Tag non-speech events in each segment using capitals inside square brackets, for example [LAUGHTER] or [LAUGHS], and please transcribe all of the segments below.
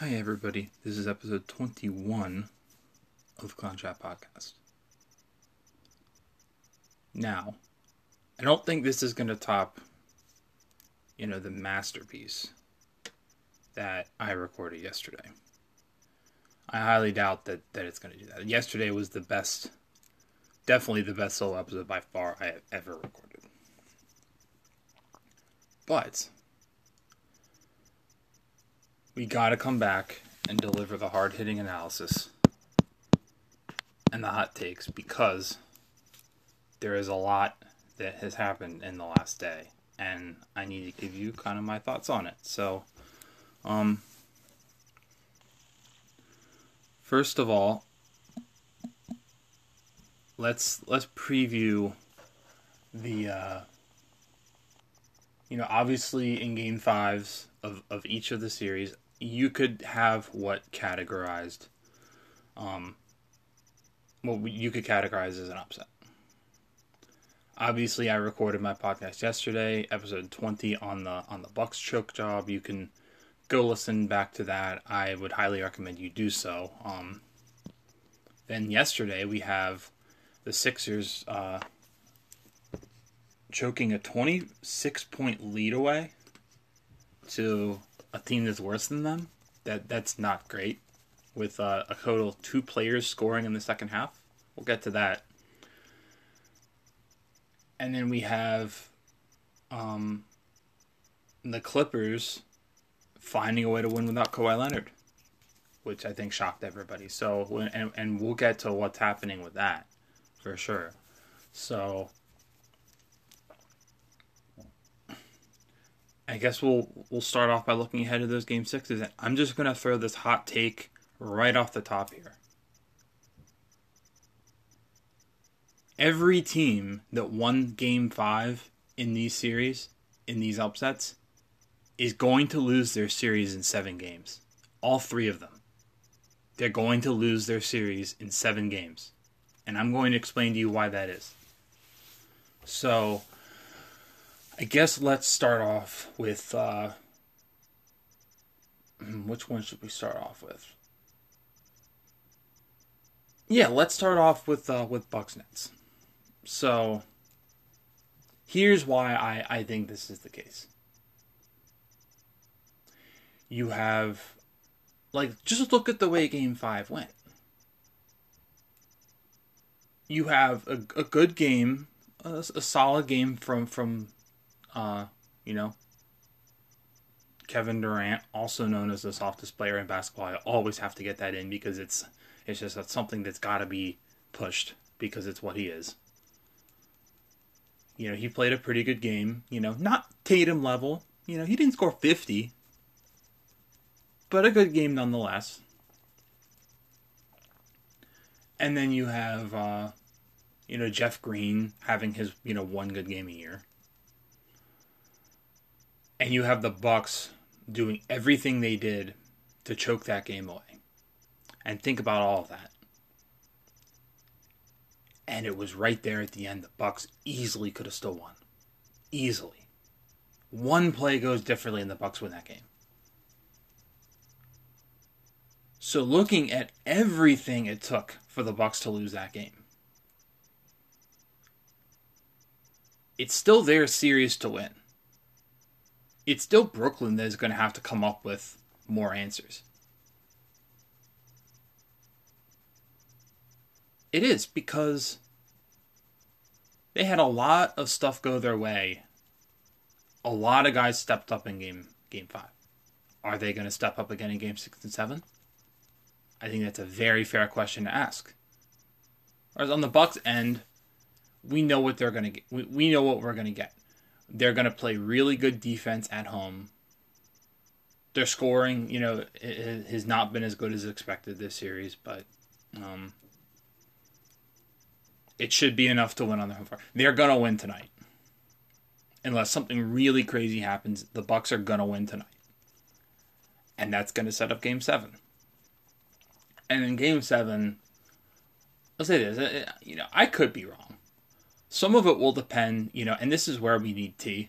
Hi, everybody. This is episode 21 of the Clown Chat Podcast. Now, I don't think this is going to top, you know, the masterpiece that I recorded yesterday. I highly doubt that, that it's going to do that. Yesterday was the best, definitely the best solo episode by far I have ever recorded. But we got to come back and deliver the hard hitting analysis and the hot takes because there is a lot that has happened in the last day and I need to give you kind of my thoughts on it. So, um, first of all, let's let's preview the uh, you know obviously in game fives of, of each of the series you could have what categorized um what you could categorize as an upset. Obviously i recorded my podcast yesterday episode 20 on the on the bucks choke job. You can go listen back to that. I would highly recommend you do so. Um then yesterday we have the sixers uh choking a 26 point lead away to a team that's worse than them, that that's not great. With uh, a total two players scoring in the second half, we'll get to that. And then we have um, the Clippers finding a way to win without Kawhi Leonard, which I think shocked everybody. So, and, and we'll get to what's happening with that for sure. So, I guess we'll we'll start off by looking ahead of those game sixes. I'm just gonna throw this hot take right off the top here. Every team that won game five in these series, in these upsets, is going to lose their series in seven games. All three of them. They're going to lose their series in seven games. And I'm going to explain to you why that is. So I guess let's start off with uh, hmm, which one should we start off with? Yeah, let's start off with uh, with Bucks Nets. So here's why I, I think this is the case. You have like just look at the way game five went. You have a, a good game, a, a solid game from from uh, you know, Kevin Durant, also known as the softest player in basketball. I always have to get that in because it's it's just that's something that's got to be pushed because it's what he is. You know, he played a pretty good game. You know, not Tatum level. You know, he didn't score fifty, but a good game nonetheless. And then you have, uh, you know, Jeff Green having his you know one good game a year and you have the Bucks doing everything they did to choke that game away. And think about all of that. And it was right there at the end. The Bucks easily could have still won. Easily. One play goes differently and the Bucks win that game. So looking at everything it took for the Bucks to lose that game. It's still their series to win it's still Brooklyn that is going to have to come up with more answers. It is because they had a lot of stuff go their way. A lot of guys stepped up in game game 5. Are they going to step up again in game 6 and 7? I think that's a very fair question to ask. Whereas on the Bucks end, we know what they're going to get. We, we know what we're going to get. They're going to play really good defense at home. Their scoring, you know, has not been as good as expected this series, but um, it should be enough to win on the home floor. They're going to win tonight. Unless something really crazy happens, the Bucks are going to win tonight. And that's going to set up game 7. And in game 7, I'll say this, you know, I could be wrong. Some of it will depend, you know, and this is where we need T.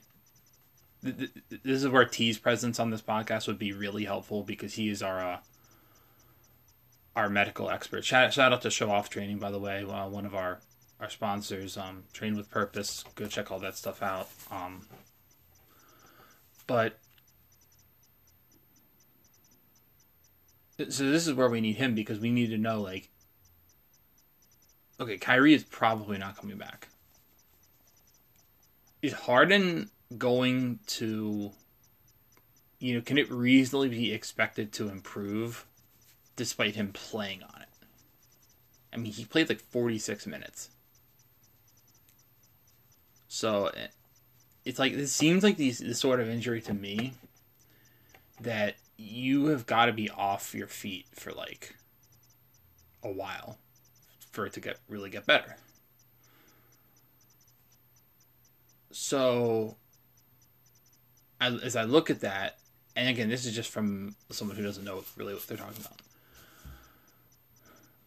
this is where T's presence on this podcast would be really helpful because he is our uh, our medical expert. Shout, shout out to Show Off Training, by the way, uh, one of our our sponsors. Um, Train with Purpose. Go check all that stuff out. Um, but so this is where we need him because we need to know like, okay, Kyrie is probably not coming back. Is Harden going to, you know, can it reasonably be expected to improve despite him playing on it? I mean, he played like 46 minutes. So it's like, it seems like these, this sort of injury to me that you have got to be off your feet for like a while for it to get really get better. So as I look at that, and again, this is just from someone who doesn't know really what they're talking about.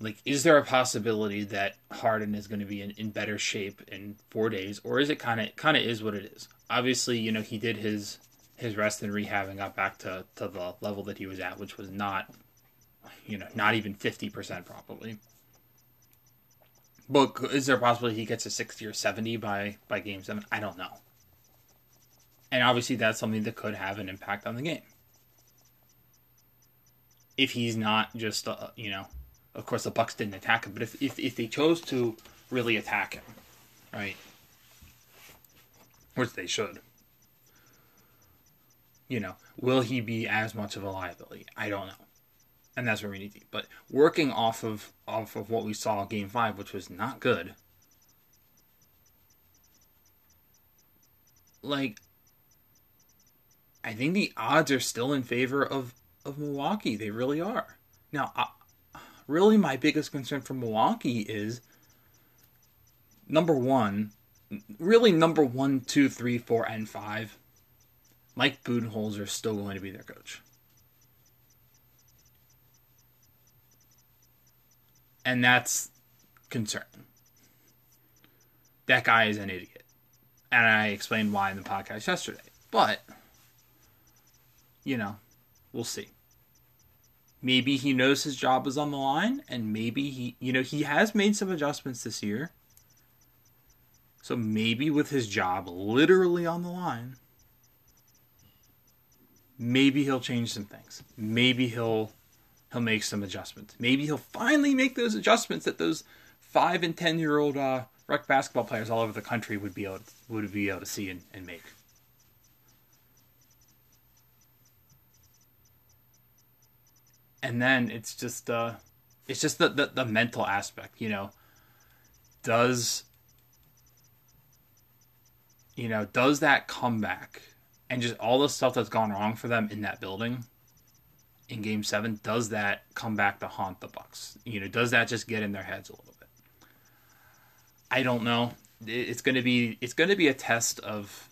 Like, is there a possibility that Harden is going to be in, in better shape in four days, or is it kind of kind of is what it is? Obviously, you know he did his his rest and rehab and got back to to the level that he was at, which was not, you know, not even fifty percent probably. But is there a possibility he gets a sixty or seventy by by game seven? I don't know and obviously that's something that could have an impact on the game. If he's not just, uh, you know, of course the Bucks didn't attack him, but if, if if they chose to really attack him, right, which they should, you know, will he be as much of a liability? I don't know, and that's where we need to. Be. But working off of off of what we saw Game Five, which was not good, like I think the odds are still in favor of, of Milwaukee. They really are. Now, uh, really, my biggest concern for Milwaukee is number one, really number one, two, three, four, and five. Mike Budenholzer is still going to be their coach. And that's concerning. That guy is an idiot. And I explained why in the podcast yesterday. But you know, we'll see. Maybe he knows his job is on the line, and maybe he, you know, he has made some adjustments this year. So maybe with his job literally on the line, maybe he'll change some things. Maybe he'll he'll make some adjustments. Maybe he'll finally make those adjustments that those five and ten year old uh, rec basketball players all over the country would be able to, would be able to see and, and make. and then it's just uh it's just the, the, the mental aspect you know does you know does that comeback and just all the stuff that's gone wrong for them in that building in game seven does that come back to haunt the bucks you know does that just get in their heads a little bit i don't know it's going to be it's to be a test of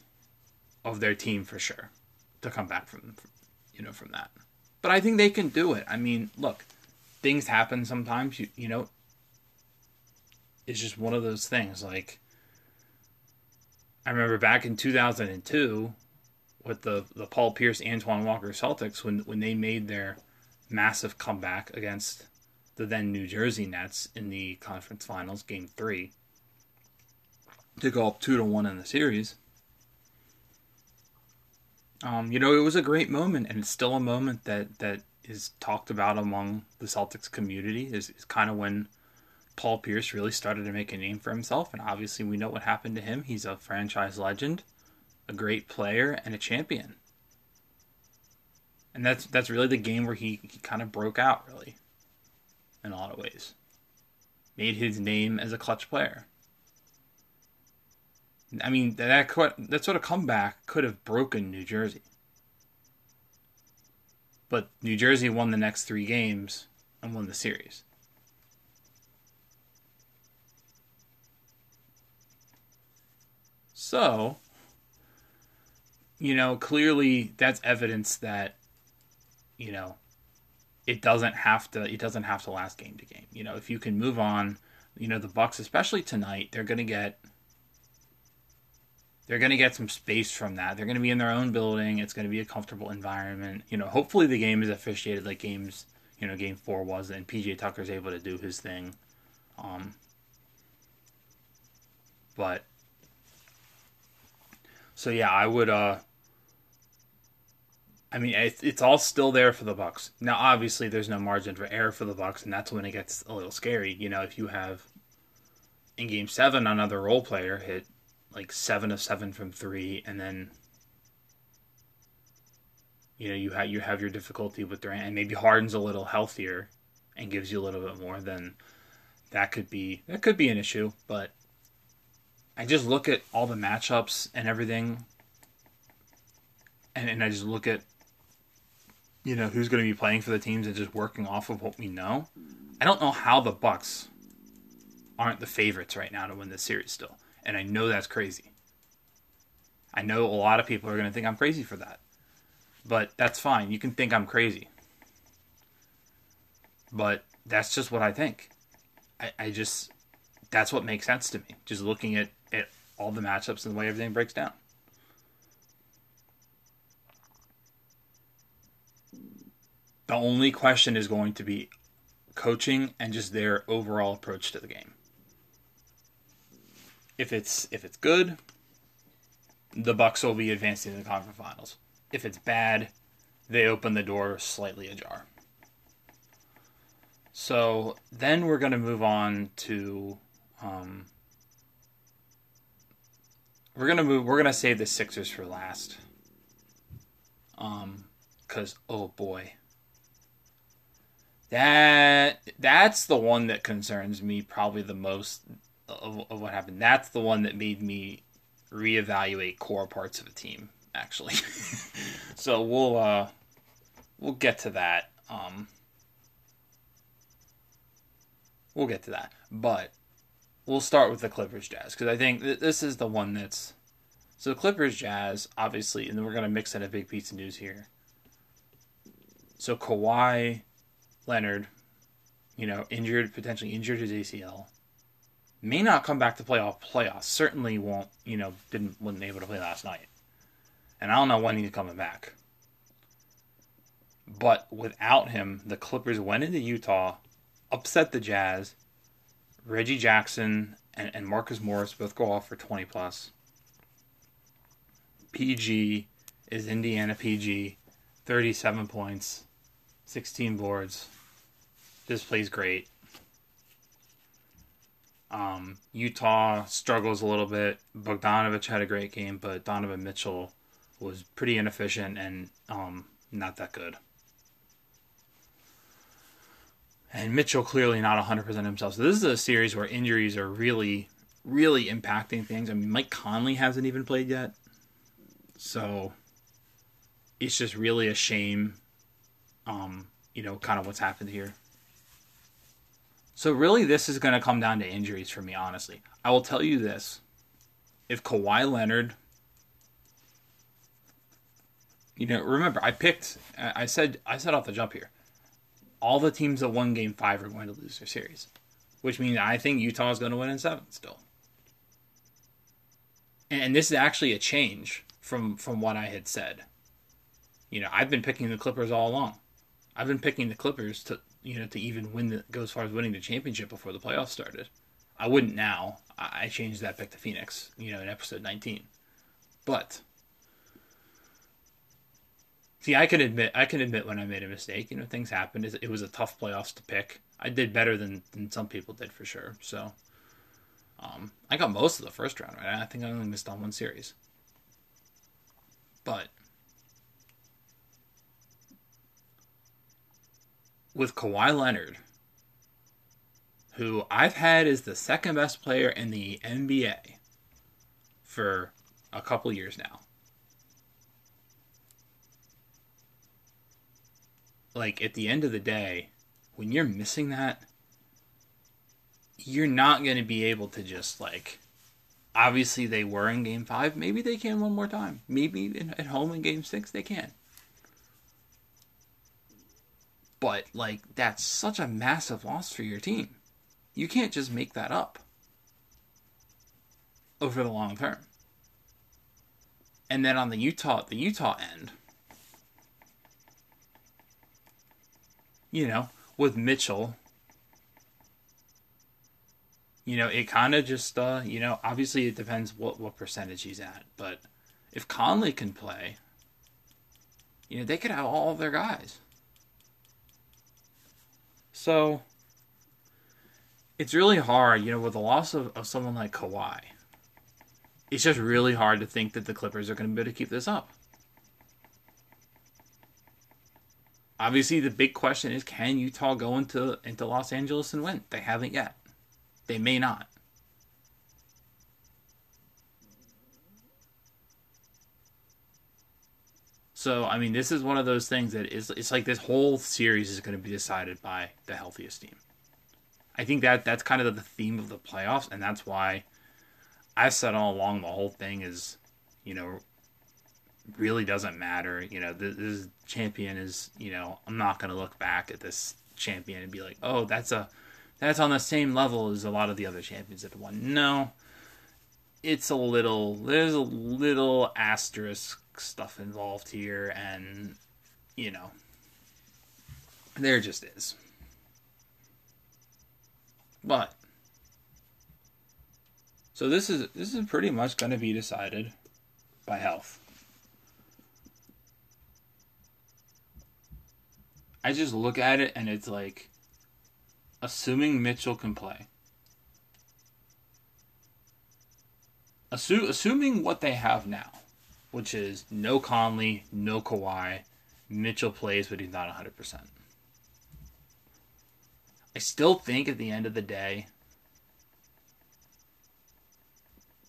of their team for sure to come back from you know from that but I think they can do it. I mean, look, things happen sometimes. You you know, it's just one of those things. Like I remember back in 2002 with the the Paul Pierce Antoine Walker Celtics when when they made their massive comeback against the then New Jersey Nets in the conference finals, game three, to go up two to one in the series. Um, you know, it was a great moment, and it's still a moment that that is talked about among the Celtics community. Is, is kind of when Paul Pierce really started to make a name for himself, and obviously we know what happened to him. He's a franchise legend, a great player, and a champion. And that's that's really the game where he, he kind of broke out, really, in a lot of ways. Made his name as a clutch player. I mean, that that sort of comeback could have broken New Jersey. But New Jersey won the next three games and won the series. So, you know, clearly that's evidence that, you know, it doesn't have to it doesn't have to last game to game. You know, if you can move on, you know, the Bucks, especially tonight, they're gonna get they're going to get some space from that. They're going to be in their own building. It's going to be a comfortable environment. You know, hopefully the game is officiated like games, you know, game four was, and PJ Tucker's able to do his thing. Um, but so yeah, I would. uh I mean, it's, it's all still there for the Bucks. Now, obviously, there's no margin for error for the Bucks, and that's when it gets a little scary. You know, if you have in Game Seven another role player hit like seven of seven from three, and then you know you have you have your difficulty with Durant, and maybe Harden's a little healthier and gives you a little bit more, then that could be that could be an issue. But I just look at all the matchups and everything, and, and I just look at you know who's going to be playing for the teams and just working off of what we know. I don't know how the Bucks aren't the favorites right now to win this series still, and I know that's crazy. I know a lot of people are going to think I'm crazy for that, but that's fine. You can think I'm crazy, but that's just what I think. I, I just that's what makes sense to me. Just looking at, at all the matchups and the way everything breaks down. The only question is going to be coaching and just their overall approach to the game. If it's if it's good, the Bucks will be advancing to the conference finals. If it's bad, they open the door slightly ajar. So then we're going to move on to um, we're gonna move. We're gonna save the Sixers for last. Um, cause oh boy, that that's the one that concerns me probably the most of, of what happened. That's the one that made me reevaluate core parts of a team. Actually, [LAUGHS] so we'll uh, we'll get to that. Um, we'll get to that, but we'll start with the Clippers Jazz because I think th- this is the one that's so Clippers Jazz obviously, and then we're gonna mix in a big piece of news here. So Kawhi Leonard, you know, injured potentially injured his ACL, may not come back to playoff playoffs. Certainly won't, you know, didn't wasn't able to play last night, and I don't know when he's coming back. But without him, the Clippers went into Utah, upset the Jazz, Reggie Jackson and, and Marcus Morris both go off for 20 plus. PG is Indiana PG, 37 points, 16 boards. This plays great. Um, Utah struggles a little bit. Bogdanovich had a great game, but Donovan Mitchell was pretty inefficient and um, not that good. and Mitchell clearly not 100% himself. So this is a series where injuries are really, really impacting things. I mean, Mike Conley hasn't even played yet. So it's just really a shame, um, you know, kind of what's happened here. So really, this is going to come down to injuries for me, honestly. I will tell you this. If Kawhi Leonard you know, remember I picked. I said I said off the jump here all the teams that won game five are going to lose their series, which means I think Utah is going to win in seven still. And this is actually a change from from what I had said. You know, I've been picking the Clippers all along. I've been picking the Clippers to you know to even win the go as far as winning the championship before the playoffs started. I wouldn't now. I changed that pick to Phoenix. You know, in episode 19. But See, I can admit I can admit when I made a mistake. You know, things happened. It was a tough playoffs to pick. I did better than, than some people did for sure. So, um, I got most of the first round right. I think I only missed on one series. But with Kawhi Leonard, who I've had as the second best player in the NBA for a couple years now. like at the end of the day, when you're missing that, you're not going to be able to just like. Obviously, they were in game five. Maybe they can one more time. Maybe in, at home in game six, they can. But, like, that's such a massive loss for your team. You can't just make that up over the long term. And then on the Utah the Utah end, you know, with Mitchell, you know, it kind of just uh, you know, obviously it depends what what percentage he's at, but if Conley can play, you know, they could have all their guys. So it's really hard, you know, with the loss of, of someone like Kawhi. It's just really hard to think that the Clippers are going to be able to keep this up. Obviously, the big question is can Utah go into, into Los Angeles and win? They haven't yet. They may not. So I mean, this is one of those things that is it's like this whole series is going to be decided by the healthiest team. I think that that's kind of the theme of the playoffs, and that's why I've said all along the whole thing is, you know, really doesn't matter. You know, this, this champion is, you know, I'm not going to look back at this champion and be like, oh, that's a that's on the same level as a lot of the other champions that won. No, it's a little there's a little asterisk stuff involved here, and you know, there just is. But so this is this is pretty much going to be decided by health. I just look at it and it's like assuming Mitchell can play. Assu- assuming what they have now which is no Conley, no Kawhi. Mitchell plays, but he's not 100%. I still think at the end of the day,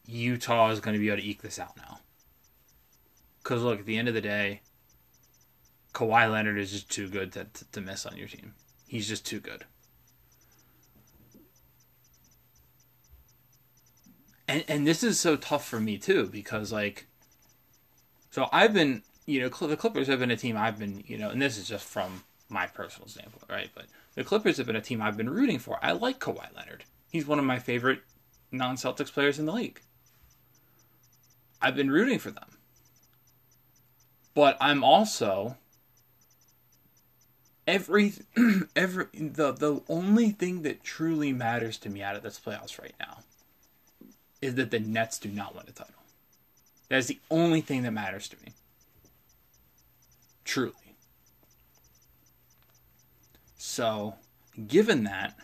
Utah is going to be able to eke this out now. Because, look, at the end of the day, Kawhi Leonard is just too good to, to, to miss on your team. He's just too good. And, and this is so tough for me, too, because, like, so I've been, you know, the Clippers have been a team I've been, you know, and this is just from my personal standpoint, right? But the Clippers have been a team I've been rooting for. I like Kawhi Leonard. He's one of my favorite non Celtics players in the league. I've been rooting for them. But I'm also every [CLEARS THROAT] every the the only thing that truly matters to me out of this playoffs right now is that the Nets do not win a title. That is the only thing that matters to me. Truly. So, given that,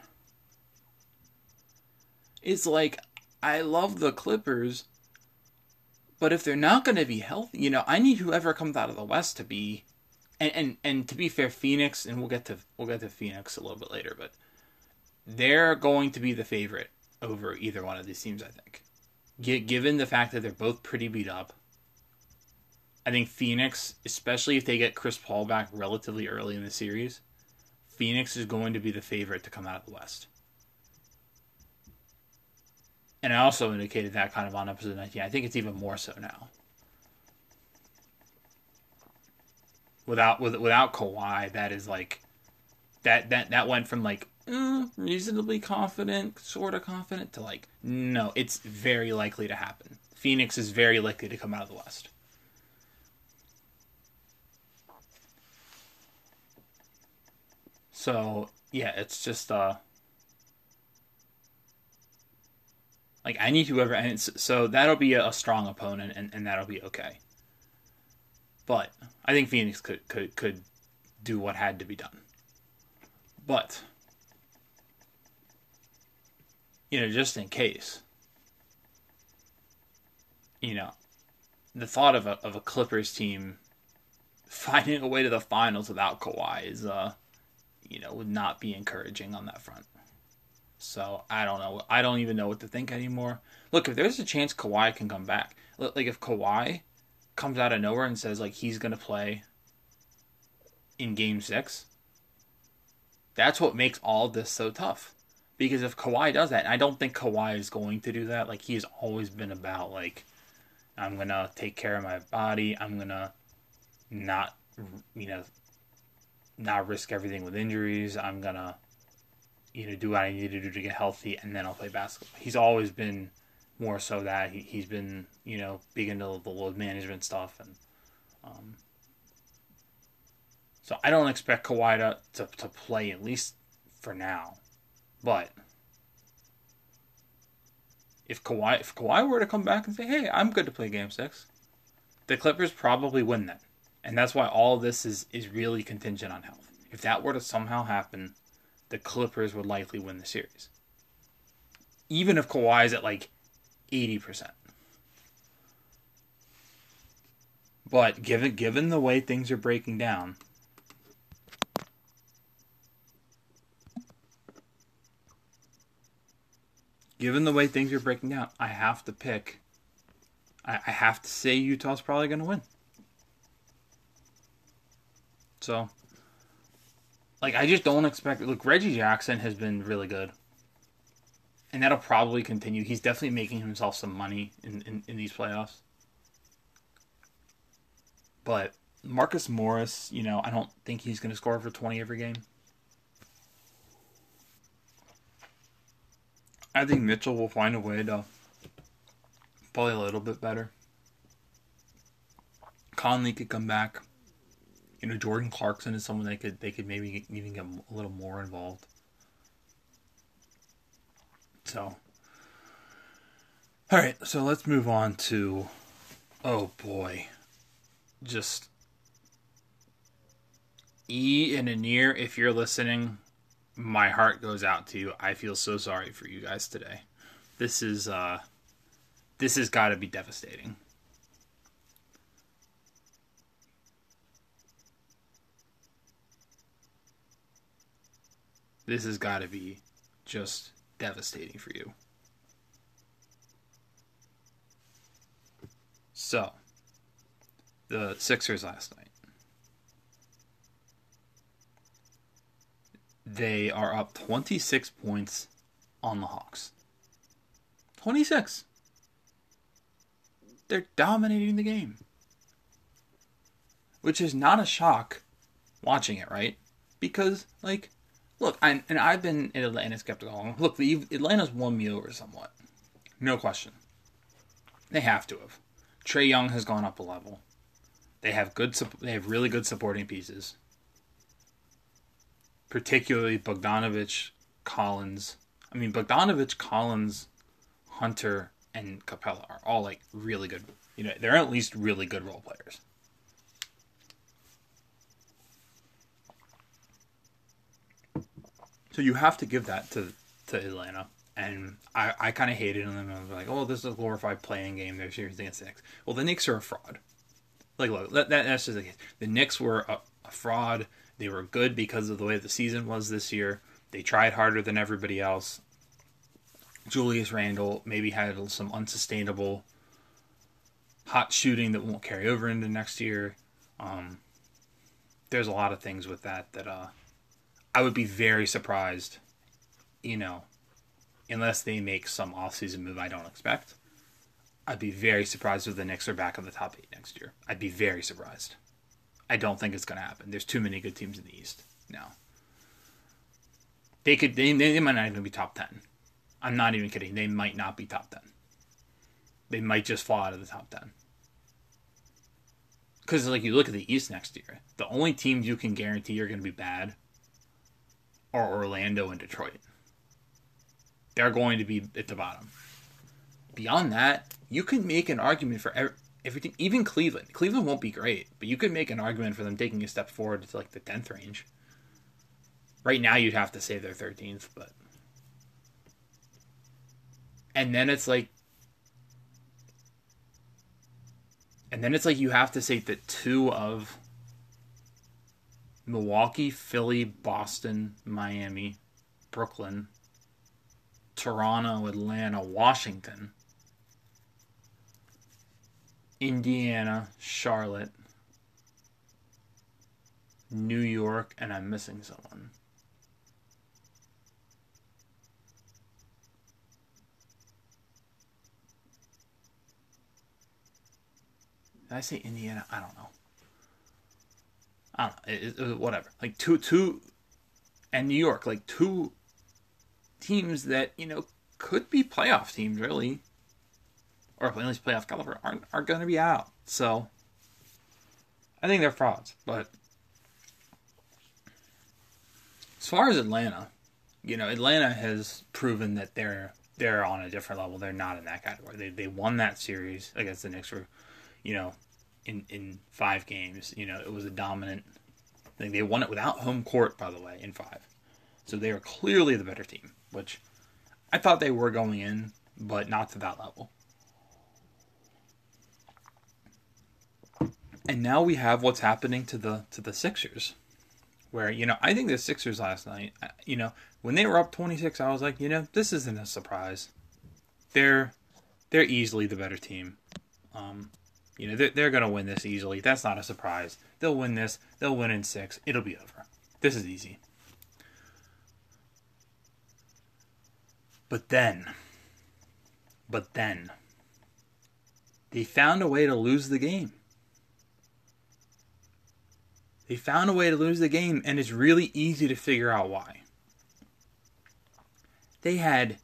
it's like I love the Clippers, but if they're not going to be healthy, you know, I need whoever comes out of the West to be and, and and to be fair, Phoenix, and we'll get to we'll get to Phoenix a little bit later, but they're going to be the favorite over either one of these teams, I think given the fact that they're both pretty beat up, I think Phoenix, especially if they get Chris Paul back relatively early in the series, Phoenix is going to be the favorite to come out of the West. And I also indicated that kind of on episode 19. I think it's even more so now. Without with, without Kawhi, that is like that that that went from like mm, reasonably confident, sort of confident, to like, no, it's very likely to happen. Phoenix is very likely to come out of the West. So, yeah, it's just, uh, like, I need whoever, and so that'll be a, a strong opponent, and, and that'll be okay. But I think Phoenix could, could, could do what had to be done. But you know, just in case. You know, the thought of a of a Clippers team [LAUGHS] finding a way to the finals without Kawhi is uh you know, would not be encouraging on that front. So I don't know. I don't even know what to think anymore. Look, if there's a chance Kawhi can come back, like if Kawhi comes out of nowhere and says like he's gonna play in Game Six, that's what makes all this so tough. Because if Kawhi does that, I don't think Kawhi is going to do that. Like he's always been about like I'm gonna take care of my body. I'm gonna not you know not risk everything with injuries. I'm gonna you know do what I need to do to get healthy, and then I'll play basketball. He's always been more so that he, he's been, you know, big into the load management stuff. And um, so I don't expect Kawhi to, to, to play, at least for now. But if Kawhi, if Kawhi were to come back and say, hey, I'm good to play game six, the Clippers probably win that. And that's why all this is, is really contingent on health. If that were to somehow happen, the Clippers would likely win the series. Even if Kawhi is at like 80%. But given given the way things are breaking down, given the way things are breaking down, I have to pick. I, I have to say Utah's probably going to win. So, like, I just don't expect. Look, Reggie Jackson has been really good and that'll probably continue. He's definitely making himself some money in, in, in these playoffs. But Marcus Morris, you know, I don't think he's going to score for 20 every game. I think Mitchell will find a way to play a little bit better. Conley could come back. You know, Jordan Clarkson is someone they could they could maybe even get a little more involved. So, all right, so let's move on to, oh boy, just E and Anir, if you're listening, my heart goes out to you. I feel so sorry for you guys today. This is uh this has got to be devastating. This has got to be just devastating for you. So, the Sixers last night. They are up 26 points on the Hawks. 26. They're dominating the game. Which is not a shock watching it, right? Because, like, Look, I, and I've been in Atlanta skeptical. Look, the, Atlanta's won me over somewhat. No question. They have to have. Trae Young has gone up a level. They have good. They have really good supporting pieces. Particularly Bogdanovich, Collins. I mean, Bogdanovich, Collins, Hunter, and Capela are all like really good. You know, they're at least really good role players. So you have to give that to to Atlanta. And I, I kind of hated them. I was like, oh, this is a glorified play-in game. They're seriously against the Knicks. Well, the Knicks are a fraud. Like, look, that, that's just the case. The Knicks were a, a fraud. They were good because of the way the season was this year. They tried harder than everybody else. Julius Randle maybe had some unsustainable hot shooting that won't carry over into next year. Um, there's a lot of things with that that uh, I would be very surprised, you know, unless they make some offseason move I don't expect. I'd be very surprised if the Knicks are back in the top eight next year. I'd be very surprised. I don't think it's going to happen. There's too many good teams in the East now. They could. They, they might not even be top ten. I'm not even kidding. They might not be top ten. They might just fall out of the top ten. Because like you look at the East next year, the only teams you can guarantee are going to be bad are Orlando and Detroit. They're going to be at the bottom. Beyond that, you can make an argument for everything, even Cleveland. Cleveland won't be great, but you could make an argument for them taking a step forward to like the 10th range. Right now, you'd have to say they're 13th, but. And then it's like. And then it's like you have to say that two of Milwaukee, Philly, Boston, Miami, Brooklyn, Toronto, Atlanta, Washington, Indiana, Charlotte, New York, and I'm missing someone. Did I say Indiana? I don't know. I don't know, it, it, whatever. Like two, two, and New York, like two teams that you know could be playoff teams, really. Or at least playoff caliber, aren't are going to be out. So I think they're frauds. But as far as Atlanta, you know, Atlanta has proven that they're they're on a different level. They're not in that category. They they won that series against the Knicks for, you know, in in five games. You know, it was a dominant thing. They won it without home court, by the way, in five. So they are clearly the better team, which I thought they were going in, but not to that level. And now we have what's happening to the to the Sixers, where you know I think the Sixers last night, uh, you know, when they were up twenty six, I was like, you know, this isn't a surprise. They're they're easily the better team. Um, you know, they're, they're gonna win this easily. That's not a surprise. They'll win this. They'll win in six. It'll be over. This is easy. But then, but then, they found a way to lose the game. They found a way to lose the game, and it's really easy to figure out why. They had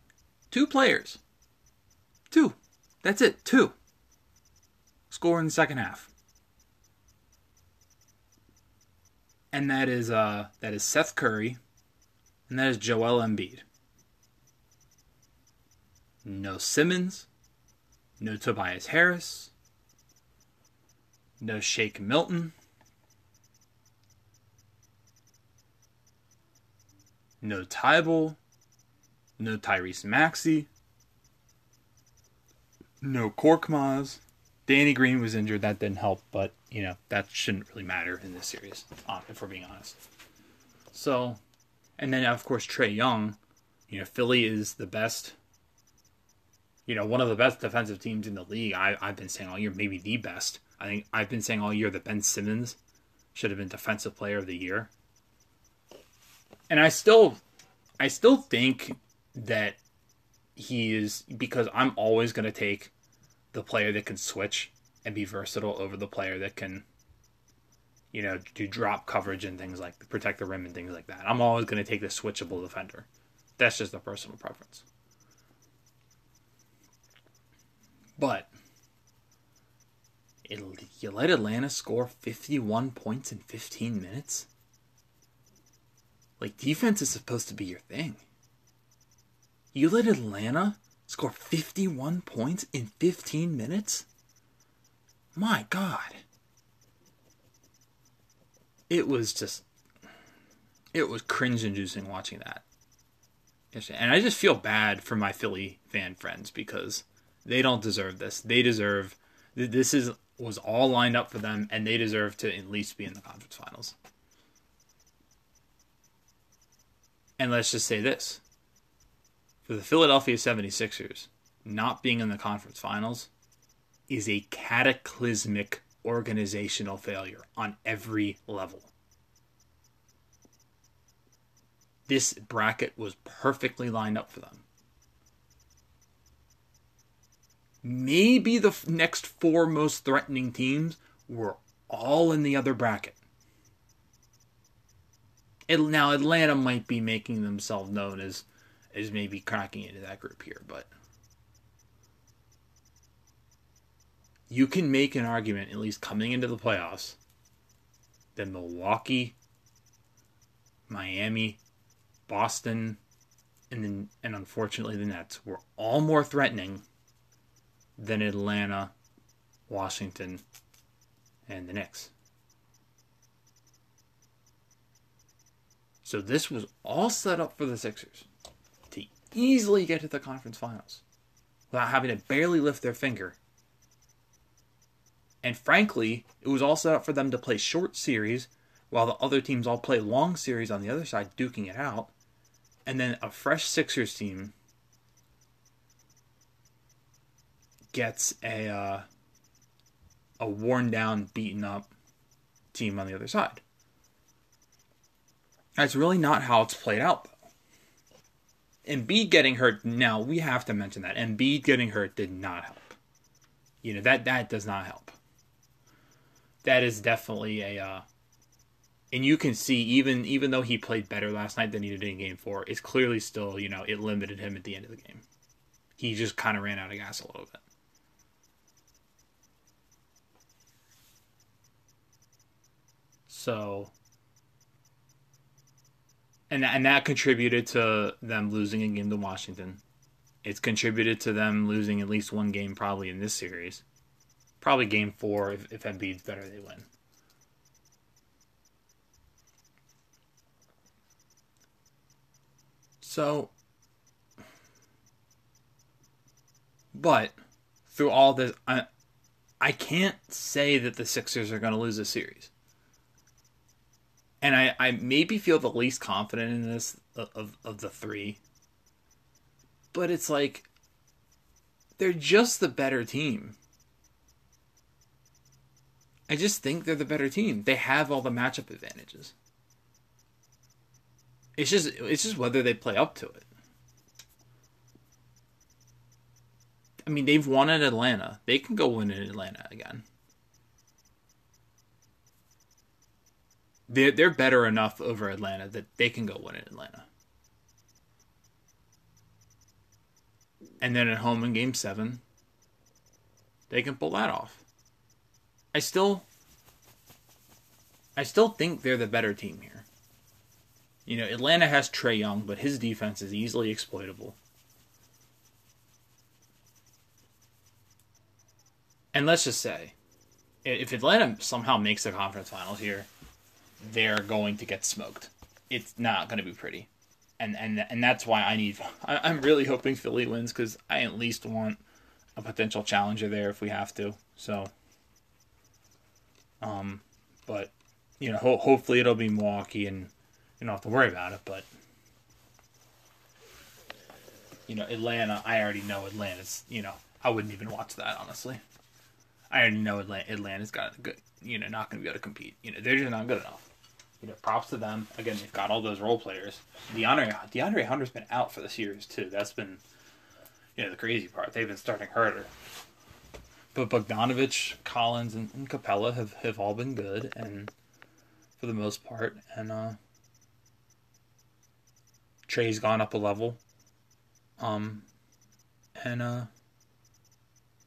two players. Two. That's it. Two. Score in the second half. And that is uh that is Seth Curry and that is Joel Embiid. No Simmons, no Tobias Harris, no Shake Milton, no Thybulle, no Tyrese Maxey, no Korkmaz. Danny Green was injured. That didn't help, but you know that shouldn't really matter in this series, uh, if we're being honest. So, and then of course Trae Young. You know, Philly is the best. You know, one of the best defensive teams in the league. I, I've been saying all year, maybe the best. I think I've been saying all year that Ben Simmons should have been Defensive Player of the Year and I still, I still think that he is because I'm always going to take the player that can switch and be versatile over the player that can, you know, do drop coverage and things like protect the rim and things like that. I'm always going to take the switchable defender. That's just a personal preference. But it, you let Atlanta score 51 points in 15 minutes? Like, defense is supposed to be your thing. You let Atlanta score 51 points in 15 minutes? My God. It was just. It was cringe inducing watching that. And I just feel bad for my Philly fan friends because they don't deserve this. They deserve. This is was all lined up for them, and they deserve to at least be in the conference finals. And let's just say this for the Philadelphia 76ers, not being in the conference finals is a cataclysmic organizational failure on every level. This bracket was perfectly lined up for them. Maybe the next four most threatening teams were all in the other bracket now Atlanta might be making themselves known as as maybe cracking into that group here, but you can make an argument, at least coming into the playoffs, that Milwaukee, Miami, Boston, and then and unfortunately the Nets were all more threatening than Atlanta, Washington, and the Knicks. So this was all set up for the Sixers to easily get to the conference finals without having to barely lift their finger. And frankly, it was all set up for them to play short series while the other teams all play long series on the other side, duking it out. And then a fresh Sixers team gets a uh, a worn down, beaten up team on the other side. That's really not how it's played out, though. Embiid getting hurt, now we have to mention that. Embiid getting hurt did not help. You know, that, that does not help. That is definitely a. Uh, and you can see, even even though he played better last night than he did in game four, it's clearly still, you know, it limited him at the end of the game. He just kind of ran out of gas a little bit. So and and that contributed to them losing a game to Washington. It's contributed to them losing at least one game probably in this series. Probably game four if, if Embiid's better, they win. So, but through all this, I, I can't say that the Sixers are going to lose a series. And I, I maybe feel the least confident in this of, of the three. But it's like, they're just the better team. I just think they're the better team. They have all the matchup advantages. It's just it's just whether they play up to it. I mean, they've won in Atlanta. They can go win in Atlanta again. They're, they're better enough over Atlanta that they can go win in Atlanta. And then at home in game seven, they can pull that off. I still I still think they're the better team here. You know, Atlanta has Trae Young, but his defense is easily exploitable. And let's just say, if Atlanta somehow makes the conference finals here, they're going to get smoked. It's not going to be pretty, and and and that's why I need. [LAUGHS] I, am really hoping Philly wins because I at least want a potential challenger there if we have to. So, um, but you know, ho- hopefully it'll be Milwaukee and you don't have to worry about it. But you know, Atlanta, I already know Atlanta's. You know, I wouldn't even watch that honestly. I already know Atlanta, Atlanta's got a good. You know, not going to be able to compete. You know, they're just not good enough. You know, props to them. Again, they've got all those role players. DeAndre DeAndre Hunter's been out for the series too. That's been, you know, the crazy part. They've been starting Huerter. But Bogdanovich, Collins, and, and Capela have, have all been good, and for the most part, and uh, Trae's gone up a level. Um, and uh,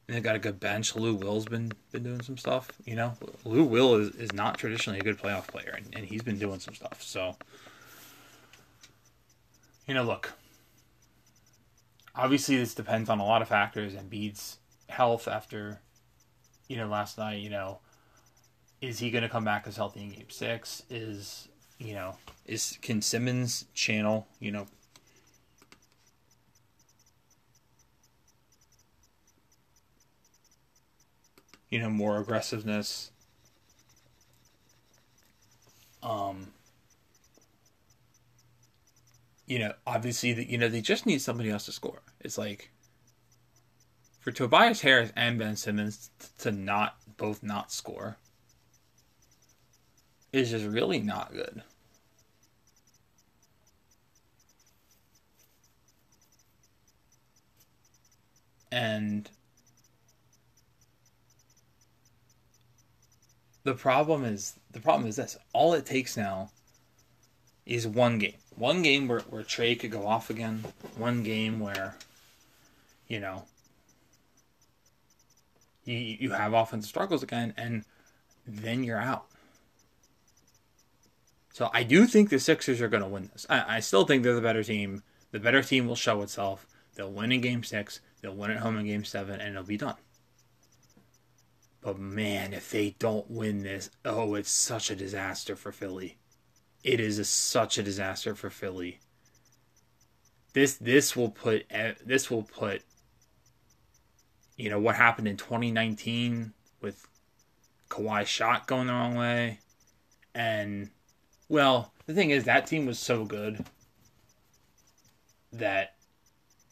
they got a good bench. Lou Will's been been doing some stuff. You know, Lou Will is, is not traditionally a good playoff player, and, and he's been doing some stuff. So, you know, look. Obviously, this depends on a lot of factors. And Embiid's health after, you know, last night. You know, is he going to come back as healthy in Game Six? Is you know, is can Simmons channel, you know, you know, more aggressiveness. Um, you know, obviously you know they just need somebody else to score. It's like for Tobias Harris and Ben Simmons to not both not score is just really not good. And the problem is the problem is this. All it takes now is one game. One game where, where Trae could go off again. One game where, you know, you, you have offensive struggles again, and then you're out. So I do think the Sixers are going to win this. I, I still think they're the better team. The better team will show itself. They'll win in game six. They'll win at home in game seven, and it'll be done. But man, if they don't win this, oh, it's such a disaster for Philly. It is a, such a disaster for Philly. This this will put eh, this will put you know what happened in 2019 with Kawhi's shot going the wrong way and well, the thing is, that team was so good that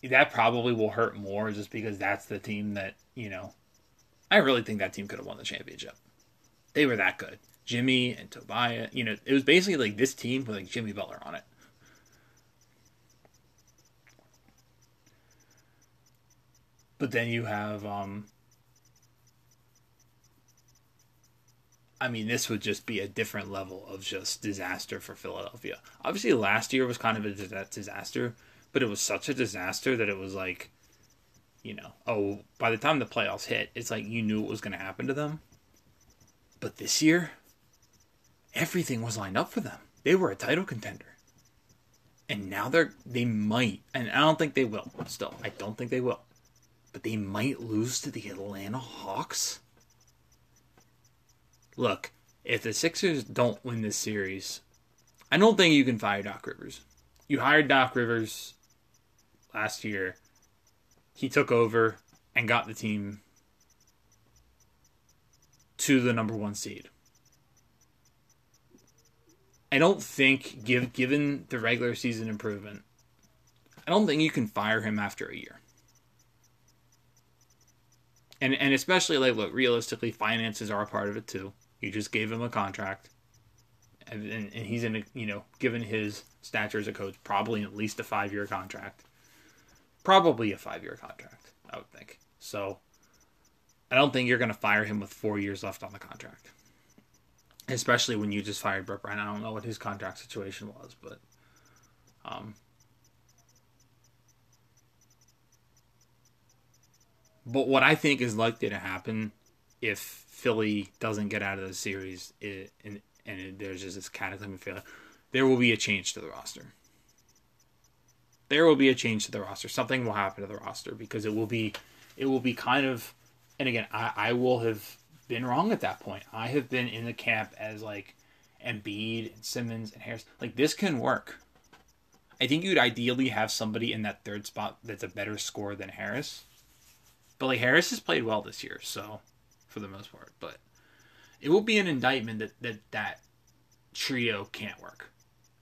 that probably will hurt more just because that's the team that, you know, I really think that team could have won the championship. They were that good. Jimmy and Tobias, you know, it was basically like this team with like Jimmy Butler on it. But then you have um I mean, this would just be a different level of just disaster for Philadelphia. Obviously, last year was kind of a disaster, but it was such a disaster that it was like, you know, oh, by the time the playoffs hit, it's like you knew what was going to happen to them. But this year, everything was lined up for them. They were a title contender. And now they're they might, and I don't think they will. Still, I don't think they will. But they might lose to the Atlanta Hawks. Look, if the Sixers don't win this series, I don't think you can fire Doc Rivers. You hired Doc Rivers last year. He took over and got the team to the number one seed. I don't think, give, given the regular season improvement, I don't think you can fire him after a year. And and especially like look, realistically, finances are a part of it too. You just gave him a contract, and, and, and he's in a you know given his stature as a coach, probably at least a five year contract. Probably a five year contract, I would think. So I don't think you're going to fire him with four years left on the contract. Especially when you just fired Brett Brown. I don't know what his contract situation was, but um, but what I think is likely to happen if Philly doesn't get out of the series it, and, and it, there's just this cataclysmic failure, there will be a change to the roster. There will be a change to the roster. Something will happen to the roster because it will be, it will be kind of, and again, I, I will have been wrong at that point. I have been in the camp as like Embiid and Simmons and Harris. Like this can work. I think you'd ideally have somebody in that third spot that's a better scorer than Harris. But like Harris has played well this year, so for the most part. But it will be an indictment that that, that trio can't work.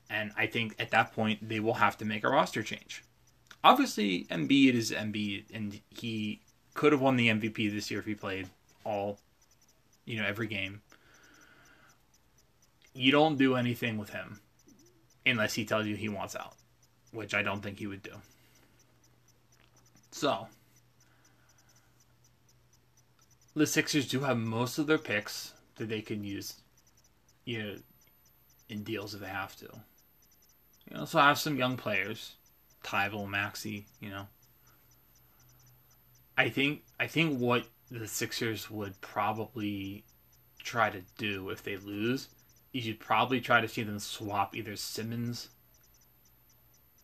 And I think at that point they will have to make a roster change. Obviously, Embiid is Embiid, and he could have won the MVP this year if he played all you know, every game. You don't do anything with him unless he tells you he wants out, which I don't think he would do. So, the Sixers do have most of their picks that they can use, you know, in deals if they have to. You also have some young players, Thybulle, Maxey, you know. I think I think what the Sixers would probably try to do if they lose, you should probably try to see them swap either Simmons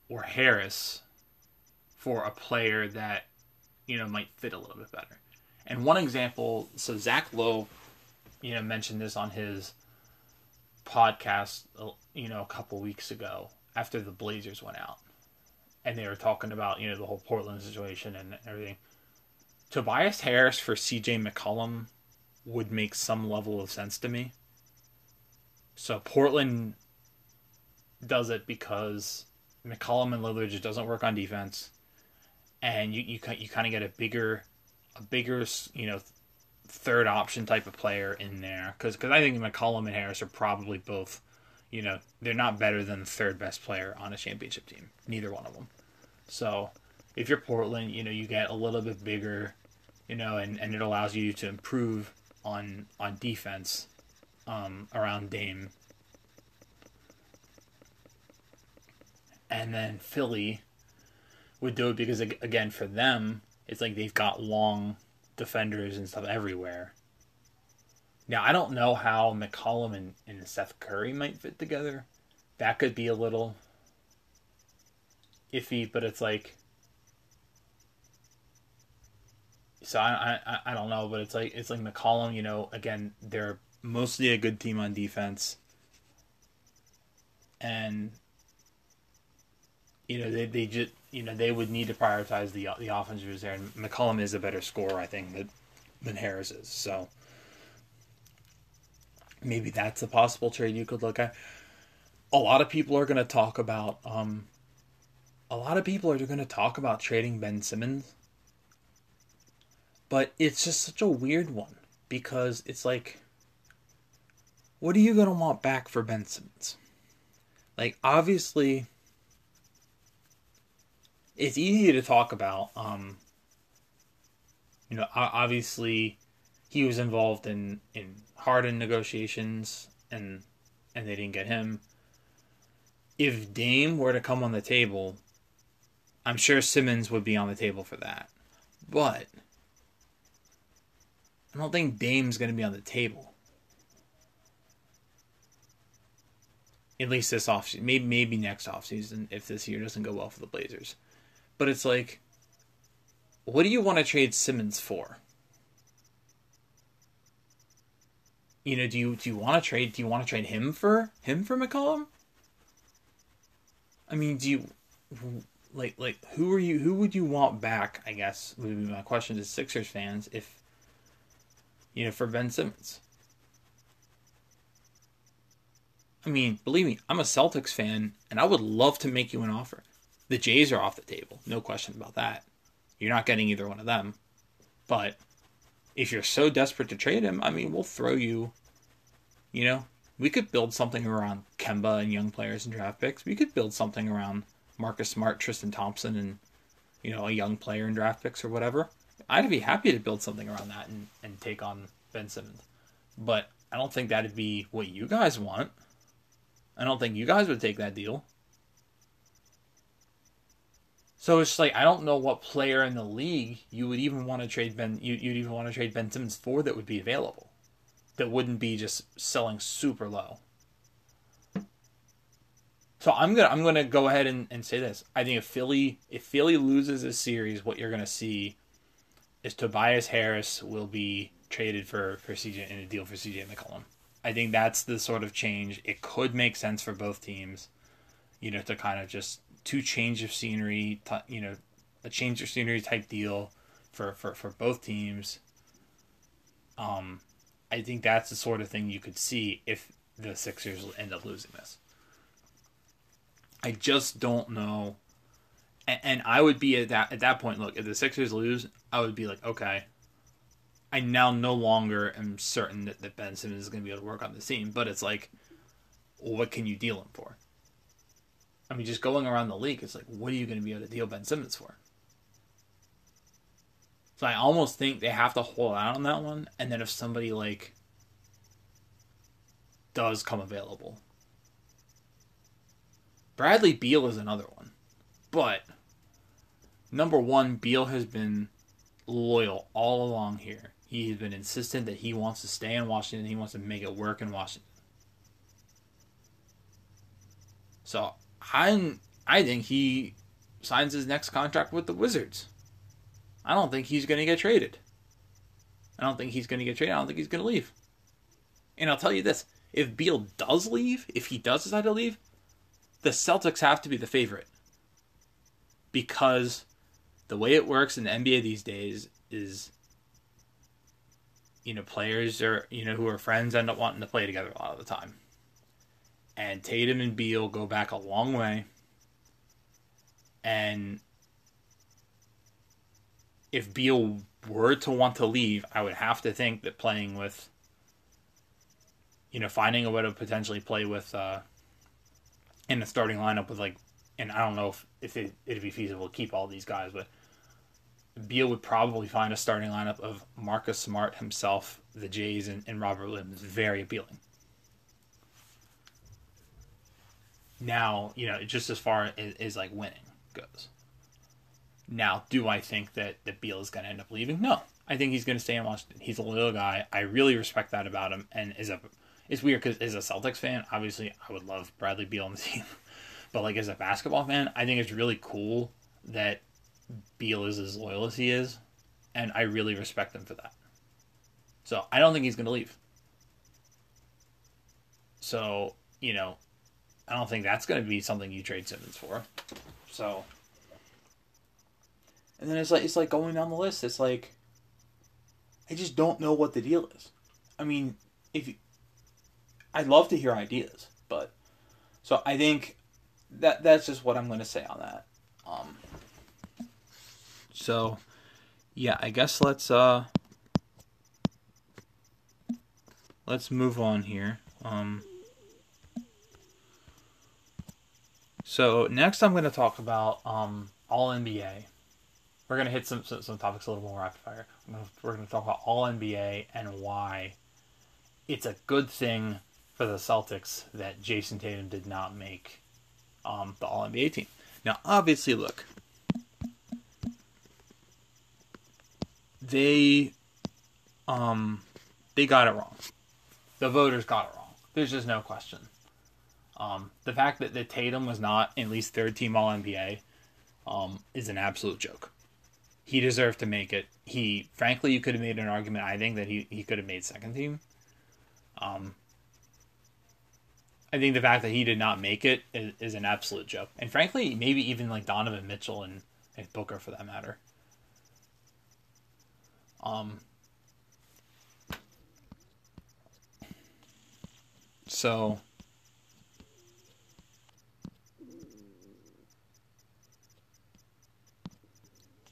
or Harris for a player that you know might fit a little bit better. And one example, so Zach Lowe, you know, mentioned this on his podcast, uh, you know, a couple weeks ago after the Blazers went out, and they were talking about you know the whole Portland situation and everything. Tobias Harris for CJ McCollum would make some level of sense to me. So Portland does it because McCollum and Lillard just doesn't work on defense, and you you you kind of get a bigger, a bigger you know, third option type of player in there because because I think McCollum and Harris are probably both, you know, they're not better than the third best player on a championship team. Neither one of them. So if you're Portland, you know, you get a little bit bigger you know, and, and it allows you to improve on on defense um, around Dame. And then Philly would do it because again for them it's like they've got long defenders and stuff everywhere. Now I don't know how McCollum and, and Seth Curry might fit together. That could be a little iffy, but it's like so I, I I don't know, but it's like it's like McCollum. You know, again, they're mostly a good team on defense, and you know they they just you know they would need to prioritize the the offense there. And McCollum is a better scorer, I think, than than Harris is. So maybe that's a possible trade you could look at. A lot of people are going to talk about. Um, a lot of people are going to talk about trading Ben Simmons but it's just such a weird one because it's like, what are you going to want back for Ben Simmons? Like, obviously, it's easy to talk about. Um, you know, obviously, he was involved in in Harden negotiations, and and they didn't get him. If Dame were to come on the table, I'm sure Simmons would be on the table for that. But I don't think Dame's going to be on the table. At least this offseason. Maybe maybe next offseason if this year doesn't go well for the Blazers. But it's like what do you want to trade Simmons for? You know, do you do you want to trade do you want to trade him for him for McCollum? I mean, do you like like who are you who would you want back, I guess would be my question to Sixers fans if you know, for Ben Simmons. I mean, believe me, I'm a Celtics fan and I would love to make you an offer. The Jays are off the table, no question about that. You're not getting either one of them. But if you're so desperate to trade him, I mean, we'll throw you, you know, we could build something around Kemba and young players and draft picks. We could build something around Marcus Smart, Tristan Thompson, and, you know, a young player in draft picks or whatever. I'd be happy to build something around that and, and take on Ben Simmons. But I don't think that'd be what you guys want. I don't think you guys would take that deal. So it's like I don't know what player in the league you would even want to trade Ben. You, would even want to trade Ben Simmons for that would be available, that wouldn't be just selling super low. So I'm gonna I'm gonna go ahead and, and say this. I think if Philly if Philly loses this series, what you're gonna see is Tobias Harris will be traded for for CJ in a deal for CJ McCollum. I think that's the sort of change. It could make sense for both teams, you know, to kind of just two change of scenery, you know, a change of scenery type deal for, for, for both teams. Um, I think that's the sort of thing you could see if the Sixers end up losing this. I just don't know. And, and I would be at that at that point. Look, if the Sixers lose, I would be like, okay. I now no longer am certain that, that Ben Simmons is going to be able to work on the team, but it's like, what can you deal him for? I mean, just going around the league, it's like, what are you going to be able to deal Ben Simmons for? So I almost think they have to hold out on that one, and then if somebody like does come available, Bradley Beal is another one, but number one, Beal has been loyal all along here. He's been insistent that he wants to stay in Washington. He wants to make it work in Washington. So I I think he signs his next contract with the Wizards. I don't think he's going to get traded. I don't think he's going to get traded. I don't think he's going to leave. And I'll tell you this: if Beal does leave, if he does decide to leave, the Celtics have to be the favorite because the way it works in the NBA these days is you know players are you know who are friends end up wanting to play together a lot of the time and Tatum and Beal go back a long way. And if Beal were to want to leave, I would have to think that playing with, you know, finding a way to potentially play with uh, in the starting lineup with like, and I don't know if, if it, it'd be feasible to keep all these guys, but Beal would probably find a starting lineup of Marcus Smart himself, the Jays, and, and Robert Williams very appealing. Now, you know, just as far as, as like winning goes. Now, do I think that, that Beal is going to end up leaving? No. I think he's going to stay in Washington. He's a little guy. I really respect that about him. And is a, it's weird because as a Celtics fan, obviously I would love Bradley Beal on the [LAUGHS] team. But like as a basketball fan, I think it's really cool that Beal is as loyal as he is. And I really respect him for that. So I don't think he's going to leave. So, you know, I don't think that's going to be something you trade Simmons for. So, and then it's like it's like going down the list. It's like I just don't know what the deal is. I mean, if you, I'd love to hear ideas, but so I think that that's just what I'm going to say on that. Um, so yeah, I guess let's uh let's move on here. Um, So next, I'm going to talk about um, All NBA. We're going to hit some, some, some topics a little more rapid fire. We're going to talk about All NBA and why it's a good thing for the Celtics that Jayson Tatum did not make um, the All NBA team. Now, obviously, look, they um, they got it wrong. The voters got it wrong. There's just no question. Um, the fact that, that Tatum was not at least third team All NBA um, is an absolute joke. He deserved to make it. He, frankly, you could have made an argument. I think that he, he could have made second team. Um, I think the fact that he did not make it is, is an absolute joke. And frankly, maybe even like Donovan Mitchell and, and Booker for that matter. Um, so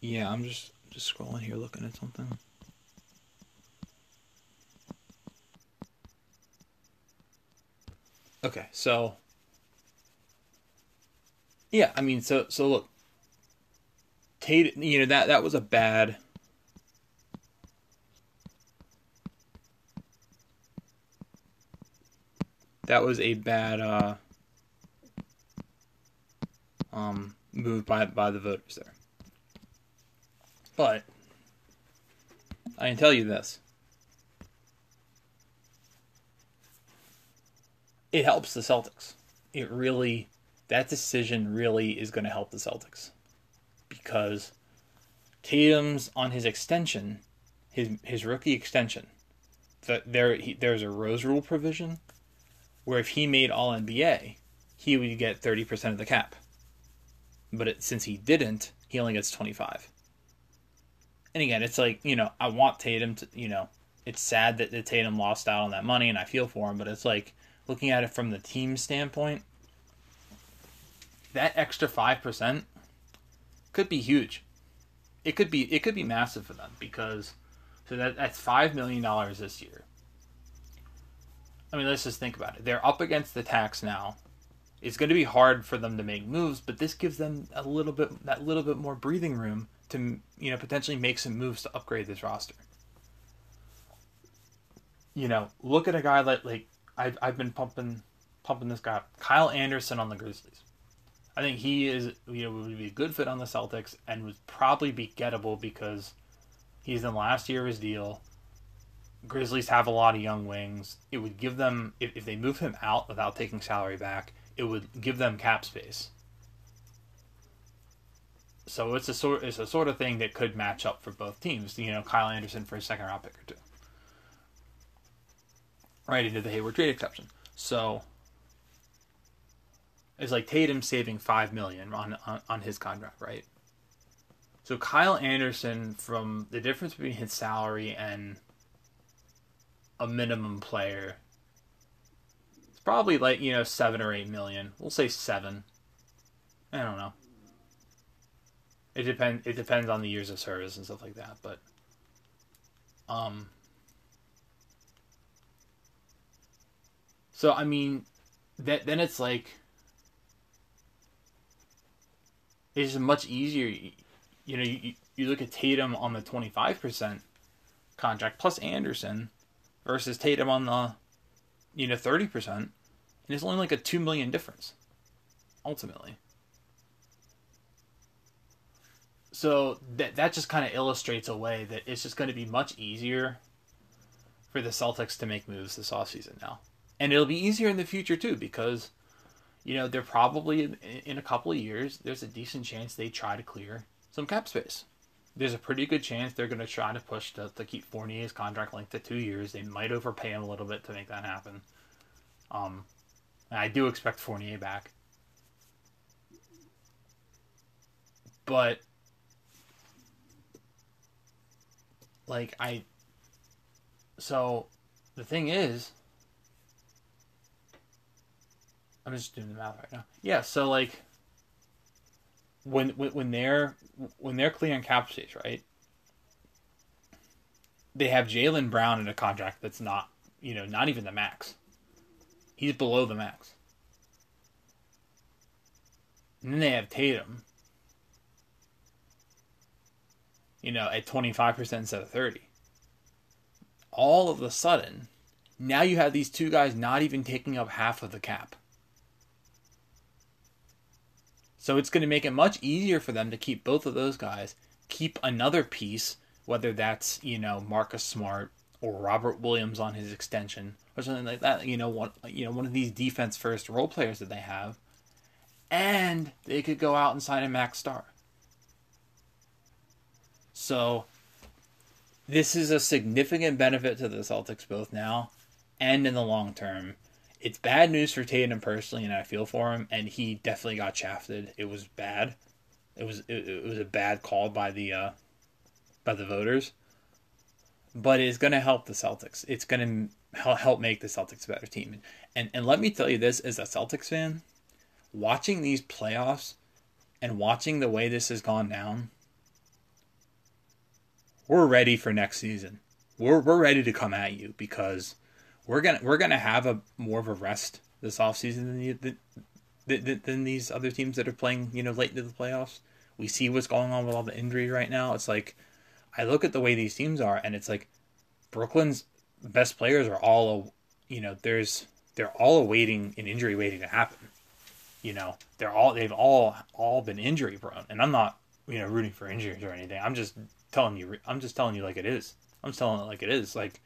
yeah, I'm just just scrolling here looking at something. Okay, so yeah, I mean, so so look, Tate, you know that that was a bad. That was a bad uh, um, move by by the voters there. But I can tell you this. It helps the Celtics. It really that decision really is going to help the Celtics because Tatum's on his extension, his his rookie extension. That there he, there's a Rose Rule provision where if he made All NBA, he would get thirty percent of the cap. But it, since he didn't, he only gets twenty five. And again, it's like you know I want Tatum to you know it's sad that the Tatum lost out on that money, and I feel for him. But it's like looking at it from the team standpoint, that extra five percent could be huge. It could be it could be massive for them because so that that's five million dollars this year. I mean, let's just think about it. They're up against the tax now. It's going to be hard for them to make moves, but this gives them a little bit that little bit more breathing room to you know potentially make some moves to upgrade this roster. You know, look at a guy like like I've I've been pumping pumping this guy Kyle Anderson on the Grizzlies. I think he is you know would be a good fit on the Celtics and would probably be gettable because he's in the last year of his deal. Grizzlies have a lot of young wings. It would give them if, if they move him out without taking salary back, it would give them cap space. So it's a sort it's a sort of thing that could match up for both teams. You know, Kyle Anderson for a second round pick or two. Right into the Hayward trade exception. So it's like Tatum saving five million on, on on his contract, right? So Kyle Anderson, from the difference between his salary and a minimum player, it's probably like you know seven or eight million. We'll say seven. I don't know. It depends. It depends on the years of service and stuff like that, but um. So I mean, that then it's like it's just much easier. You know, you, you look at Tatum on the twenty five percent contract plus Anderson versus Tatum on the you know thirty percent, and it's only like a two million difference ultimately. So that that just kind of illustrates a way that it's just going to be much easier for the Celtics to make moves this offseason now. And it'll be easier in the future too because you know, they're probably in a couple of years there's a decent chance they try to clear some cap space. There's a pretty good chance they're going to try to push to, to keep Fournier's contract length to 2 years. They might overpay him a little bit to make that happen. Um I do expect Fournier back. But like I so the thing is I'm just doing the math right now. Yeah, so like when when, when they're when they're clearing cap space, right? They have Jaylen Brown in a contract that's not you know not even the max. He's below the max. And then they have Tatum, you know, at 25% instead of 30. All of a sudden, now you have these two guys not even taking up half of the cap. So it's going to make it much easier for them to keep both of those guys, keep another piece, whether that's, you know, Marcus Smart or Robert Williams on his extension or something like that. You know, one you know one of these defense first role players that they have, and they could go out and sign a max star. So this is a significant benefit to the Celtics both now and in the long term. It's bad news for Tatum personally, and I feel for him. And he definitely got shafted. It was bad. It was it, it was a bad call by the uh, by the voters. But it's going to help the Celtics. It's going to help make the Celtics a better team. And and let me tell you this, as a Celtics fan, watching these playoffs and watching the way this has gone down, we're ready for next season. We're we're ready to come at you because we're gonna we're gonna have a more of a rest this offseason than the, than, than these other teams that are playing you know late into the playoffs. We see what's going on with all the injuries right now. It's like I look at the way these teams are, and it's like Brooklyn's best players are all you know there's they're all awaiting an injury waiting to happen. You know they're all they've all all been injury prone, and I'm not you know rooting for injuries or anything. I'm just telling you. I'm just telling you like it is. I'm telling it like it is. Like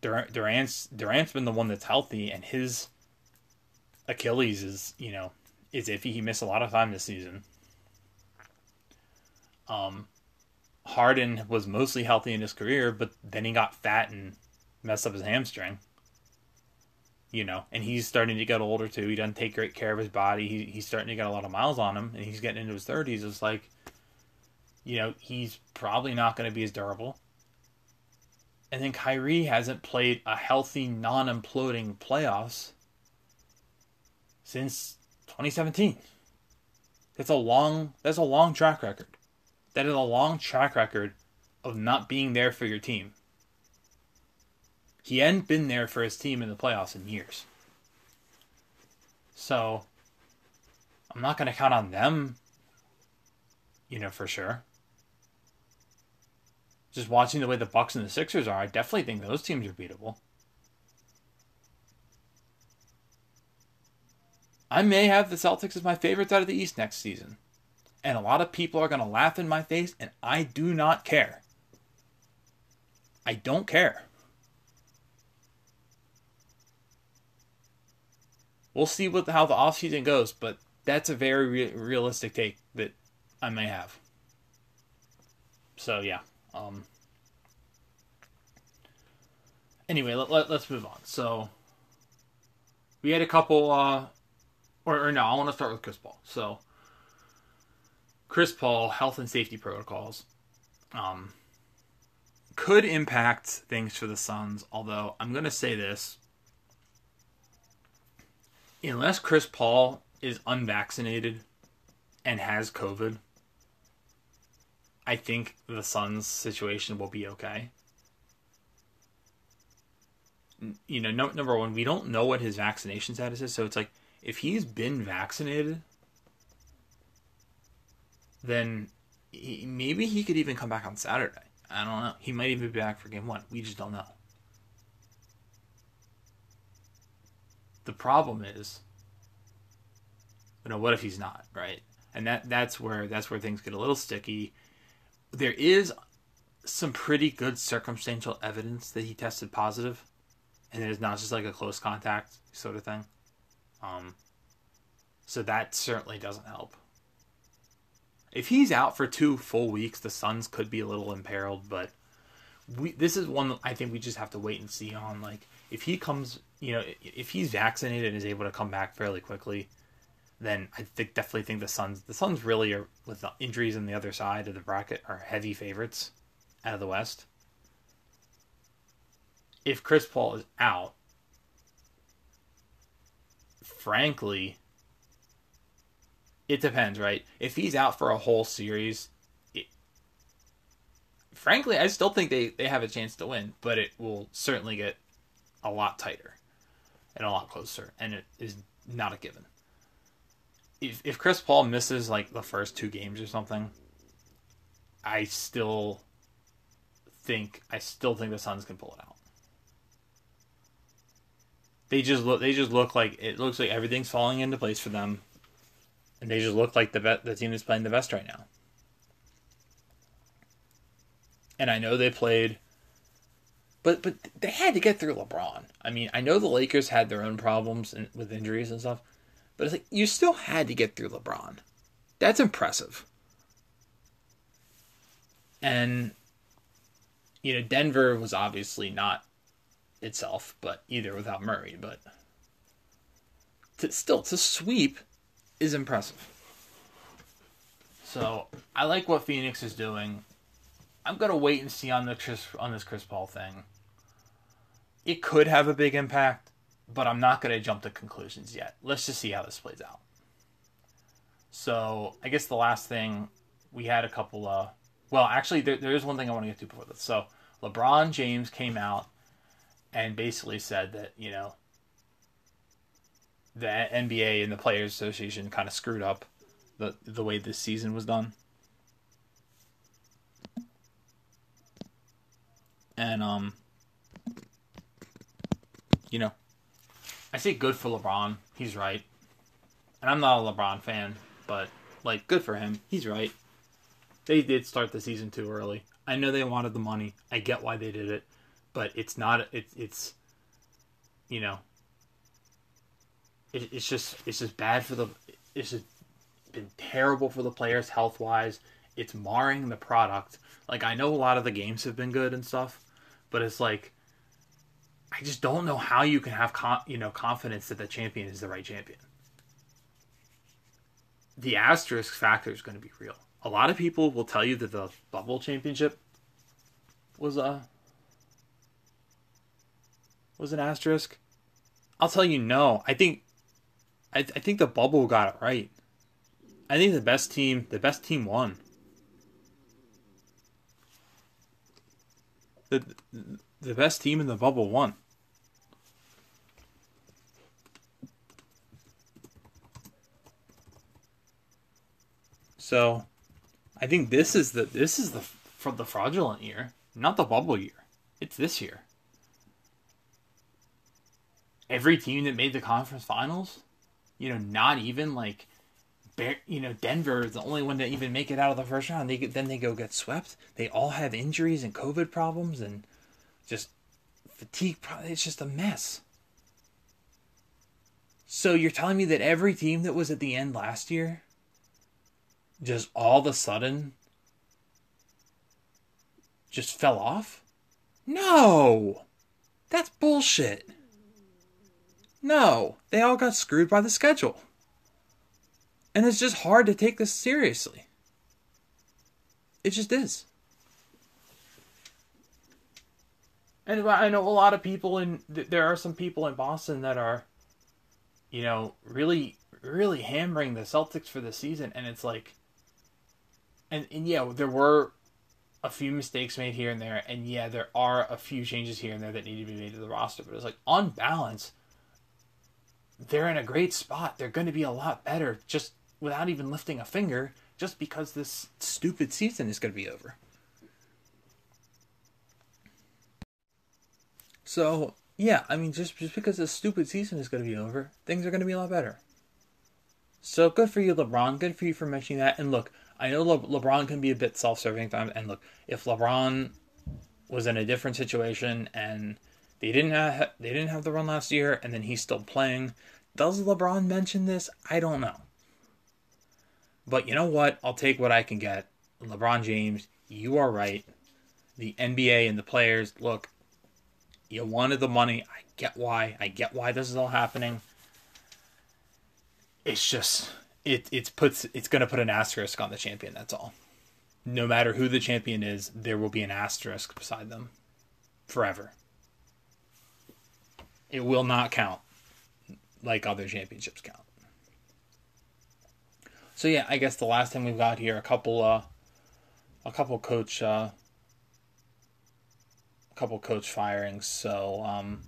Durant, Durant's Durant's been the one that's healthy, and his Achilles is you know is iffy. He missed a lot of time this season. Um, Harden was mostly healthy in his career, but then he got fat and messed up his hamstring. You know, and he's starting to get older too. He doesn't take great care of his body. He, he's starting to get a lot of miles on him, and he's getting into his thirties. It's like you know, he's probably not going to be as durable. And then Kyrie hasn't played a healthy, non imploding playoffs since 2017. That's a long that's a long track record. That is a long track record of not being there for your team. He hadn't been there for his team in the playoffs in years. So I'm not going to count on them, you know, for sure just watching the way the Bucks and the Sixers are, I definitely think those teams are beatable. I may have the Celtics as my favorites out of the East next season. And a lot of people are going to laugh in my face, and I do not care. I don't care. We'll see what how the offseason goes, but that's a very re- realistic take that I may have. So, yeah. Um, anyway, let, let, us move on. So, we had a couple, uh, or, or no, I want to start with Chris Paul. So, Chris Paul, health and safety protocols, um, could impact things for the Suns, although I'm going to say this. Unless Chris Paul is unvaccinated and has COVID, I think the Suns' situation will be okay. You know, no, number one, we don't know what his vaccination status is, so it's like if he's been vaccinated, then he, maybe he could even come back on Saturday. I don't know. He might even be back for game one. We just don't know. The problem is, you know, what if he's not right? And that that's where that's where things get a little sticky there is some pretty good circumstantial evidence that he tested positive, and it's not just like a close contact sort of thing. Um, so that certainly doesn't help. If he's out for two full weeks, the Suns could be a little imperiled, but we this is one I think we just have to wait and see on. Like if he comes, you know, if he's vaccinated and is able to come back fairly quickly, then I definitely think the Suns the Suns really are with the injuries on the other side of the bracket are heavy favorites out of the West. If Chris Paul is out, frankly, it depends, right? If he's out for a whole series, it, frankly, I still think they, they have a chance to win, but it will certainly get a lot tighter and a lot closer, and it is not a given if if Chris Paul misses like the first two games or something, I still think I still think the Suns can pull it out. They just look they just look like it looks like everything's falling into place for them, and they just look like the be- the team is playing the best right now. And I know they played But but they had to get through LeBron. I mean, I know the Lakers had their own problems and, with injuries and stuff, but it's like you still had to get through LeBron. That's impressive. And you know, Denver was obviously not itself, but either without Murray, but to, still to sweep is impressive. So I like what Phoenix is doing. I'm gonna wait and see on the on this Chris Paul thing. It could have a big impact, but I'm not gonna jump to conclusions yet. Let's just see how this plays out. So I guess the last thing we had a couple of well, actually there, there is one thing I want to get to before this. So LeBron James came out and basically said that you know the NBA and the Players Association kind of screwed up the the way this season was done. And um you know, I say good for LeBron. He's right. And I'm not a LeBron fan, but like good for him. He's right. They did start the season too early. I know they wanted the money. I get why they did it, but it's not it's it's you know, it, it's just it's just bad for the it's just been terrible for the players health wise. It's marring the product. Like I know a lot of the games have been good and stuff, but it's like I just don't know how you can have con- you know confidence that the champion is the right champion. The asterisk factor is going to be real. A lot of people will tell you that the bubble championship was a was an asterisk. I'll tell you no. I think I, I think the bubble got it right. I think the best team, the best team won. The the best team in the bubble won. So, I think this is the this is the for the fraudulent year, not the bubble year. It's this year. Every team that made the conference finals you know, not even like, you know, Denver is the only one to even make it out of the first round. They then they go get swept. They all have injuries and COVID problems and just fatigue. It's just a mess. So you're telling me that every team that was at the end last year, just all of a sudden, just fell off? No, that's bullshit. No, they all got screwed by the schedule. And it's just hard to take this seriously. It just is. And I know a lot of people in there are some people in Boston that are you know, really really hammering the Celtics for the season and it's like and, and yeah, there were a few mistakes made here and there, and yeah, there are a few changes here and there that need to be made to the roster. But it's like on balance, they're in a great spot. They're going to be a lot better just without even lifting a finger, just because this stupid season is going to be over. So, yeah, I mean, just, just because this stupid season is going to be over, things are going to be a lot better. So, good for you, LeBron. Good for you for mentioning that. And look, I know Le- LeBron can be a bit self serving time. And look, if LeBron was in a different situation and they didn't have they didn't have the run last year, and then he's still playing. Does LeBron mention this? I don't know. But you know what? I'll take what I can get. LeBron James, you are right. The NBA and the players, look, you wanted the money. I get why. I get why this is all happening. It's just it it's puts it's going to put an asterisk on the champion, that's all. No matter who the champion is, there will be an asterisk beside them forever. It will not count like other championships count. So yeah, I guess the last thing we've got here a couple uh a couple coach uh a couple coach firings. So um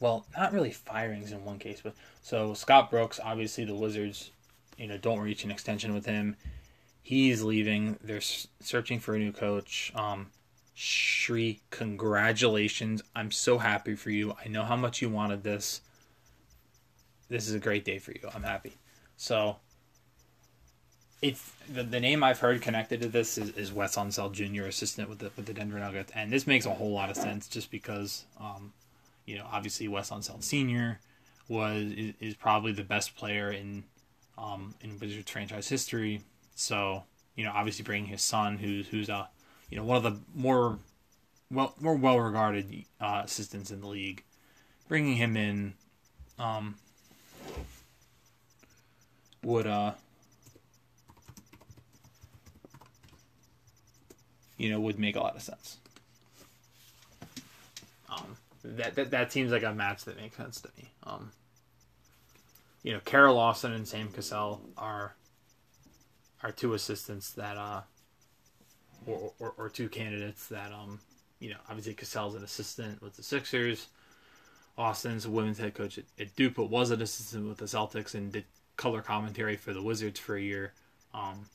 well, not really firings in one case, but so Scott Brooks, obviously the Wizards, you know, don't reach an extension with him. He's leaving. They're searching for a new coach. Um Shree, congratulations. I'm so happy for you. I know how much you wanted this. This is a great day for you. I'm happy. So, it's the, the name I've heard connected to this is, is Wes Unseld Jr., assistant with the with the Denver Nuggets, and this makes a whole lot of sense just because, um, you know, obviously Wes Unseld Sr. was is, is probably the best player in um, in Wizards franchise history. So you know, obviously bringing his son, who's who's a you know one of the more well more well regarded uh, assistants in the league, bringing him in um, would uh you know would make a lot of sense. Um, that, that that seems like a match that makes sense to me. Um, you know, Kara Lawson and Sam Cassell are are two assistants that uh or, or, or two candidates that um you know obviously Cassell's an assistant with the Sixers. Lawson's a women's head coach at, at Duke, but was an assistant with the Celtics and did color commentary for the Wizards for a year. Um,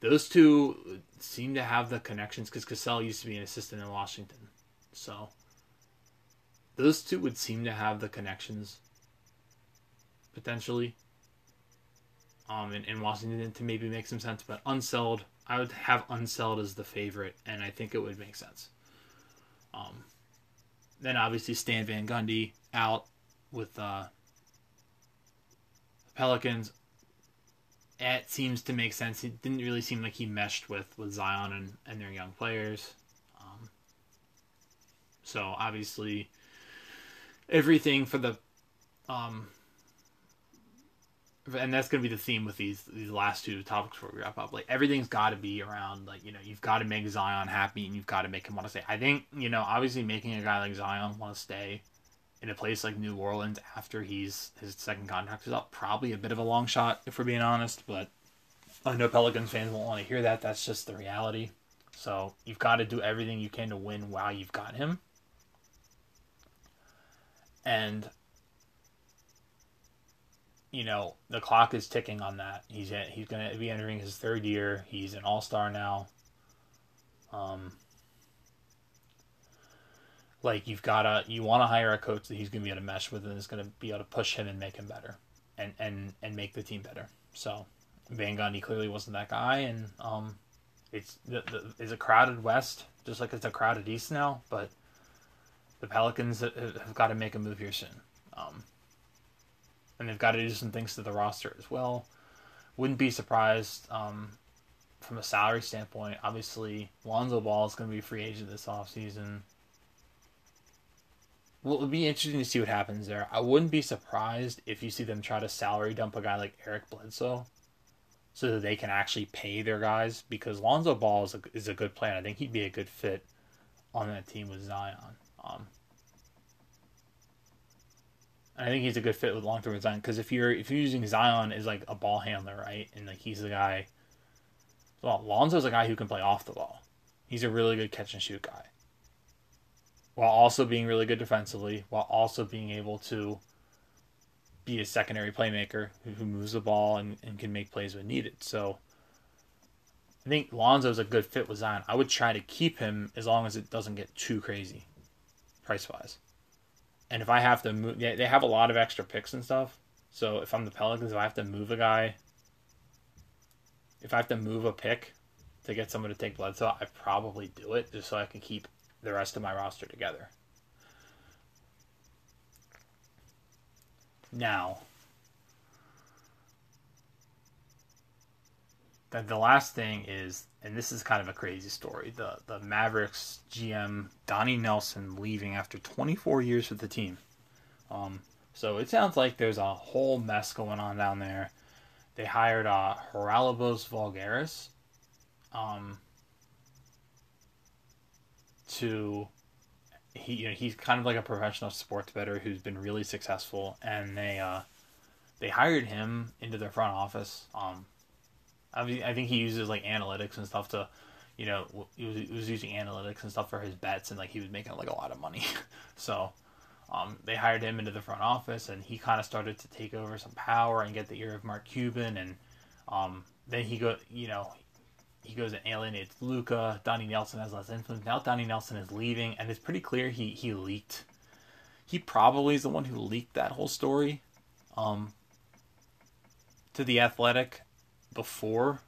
those two seem to have the connections because Cassell used to be an assistant in Washington. So those two would seem to have the connections potentially um, in, in Washington to maybe make some sense. But Unseld, I would have Unseld as the favorite, and I think it would make sense. Um, then obviously Stan Van Gundy out with uh, Pelicans. It seems to make sense. It didn't really seem like he meshed with, with Zion and, and their young players. Um, so obviously, everything for the um, and that's going to be the theme with these these last two topics before we wrap up. Like everything's got to be around like you know you've got to make Zion happy and you've got to make him want to stay. I think you know obviously making a guy like Zion want to stay in a place like New Orleans after he's his second contract is up probably a bit of a long shot if we're being honest. But I know Pelicans fans won't want to hear that. That's just the reality. So you've got to do everything you can to win while you've got him. And you know the clock is ticking on that. He's he's going to be entering his third year. He's an all star now. Um, like you've got to you want to hire a coach that he's going to be able to mesh with and is going to be able to push him and make him better, and and and make the team better. So Van Gundy clearly wasn't that guy, and um, it's the, the, a crowded West just like it's a crowded East now, but the Pelicans have got to make a move here soon. Um, and they've got to do some things to the roster as well. Wouldn't be surprised um, from a salary standpoint. Obviously, Lonzo Ball is going to be free agent this offseason. Well, it'll be interesting to see what happens there. I wouldn't be surprised if you see them try to salary dump a guy like Eric Bledsoe so that they can actually pay their guys because Lonzo Ball is a, is a good player. I think he'd be a good fit on that team with Zion. Um, I think he's a good fit with long term Zion because if you're if you're using Zion as like a ball handler, right, and like he's the guy. Well, Lonzo's a guy who can play off the ball. He's a really good catch and shoot guy. While also being really good defensively, while also being able to be a secondary playmaker who, who moves the ball and, and can make plays when needed. So I think Lonzo's a good fit with Zion. I would try to keep him as long as it doesn't get too crazy price wise. And if I have to move, they have a lot of extra picks and stuff. So if I'm the Pelicans, if I have to move a guy, if I have to move a pick to get someone to take Bledsoe, I probably do it just so I can keep the rest of my roster together. Now, the, the last thing is, and this is kind of a crazy story. The the Mavericks GM Donnie Nelson leaving after 24 years with the team. Um, so it sounds like there's a whole mess going on down there. They hired uh, Haralabos Voulgaris um, to he you know, he's kind of like a professional sports bettor who's been really successful, and they uh, they hired him into their front office. Um, I mean, I think he uses like analytics and stuff to, you know, he was, he was using analytics and stuff for his bets, and like he was making like a lot of money. [LAUGHS] so, um, they hired him into the front office, and he kind of started to take over some power and get the ear of Mark Cuban, and um, then he go, you know, he goes and alienates Luka. Donnie Nelson has less influence. Now Donnie Nelson is leaving, and it's pretty clear he he leaked. He probably is the one who leaked that whole story, um, to the Athletic, before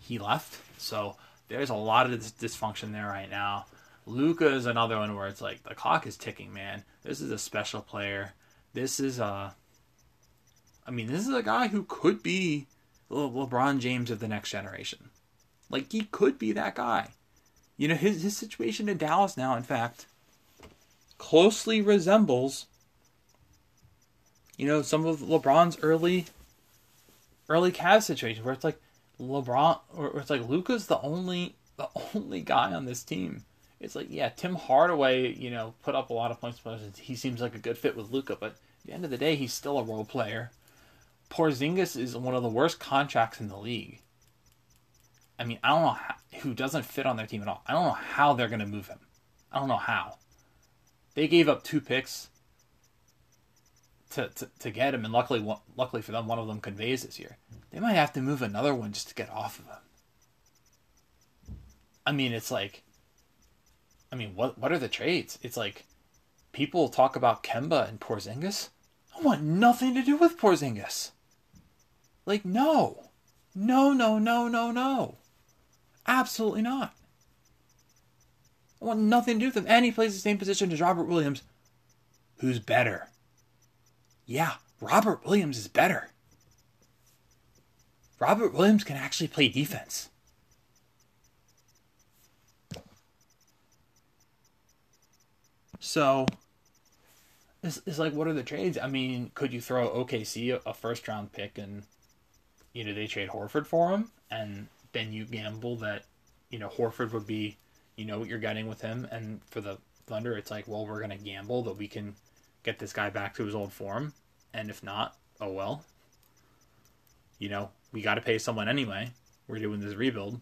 he left. So there's a lot of dysfunction there right now. Luka is another one where it's like the clock is ticking, man. This is a special player. This is a, I mean, this is a guy who could be Le- LeBron James of the next generation. Like he could be that guy. You know, his his situation in Dallas now, in fact, closely resembles you know, some of LeBron's early early Cavs situation where it's like LeBron or it's like Luka's the only the only guy on this team. It's like, yeah, Tim Hardaway, you know, put up a lot of points. But he seems like a good fit with Luka, but at the end of the day, he's still a role player. Porzingis is one of the worst contracts in the league. I mean, I don't know how, who doesn't fit on their team at all. I don't know how they're going to move him. I don't know how. They gave up two picks to, to, to get him, and luckily, luckily for them, one of them conveys this year. They might have to move another one just to get off of him. I mean, it's like, I mean, what what are the trades? It's like, people talk about Kemba and Porzingis. I want nothing to do with Porzingis. Like, no, no, no, no, no, no, absolutely not. I want nothing to do with him. And he plays the same position as Robert Williams, who's better yeah, Robert Williams is better. Robert Williams can actually play defense. So, it's, it's like, what are the trades? I mean, could you throw OKC a first round pick and, you know, they trade Horford for him? And then you gamble that, you know, Horford would be, you know, what you're getting with him. And for the Thunder, it's like, well, we're going to gamble that we can get this guy back to his old form. And if not, oh well. You know, we got to pay someone anyway. We're doing this rebuild.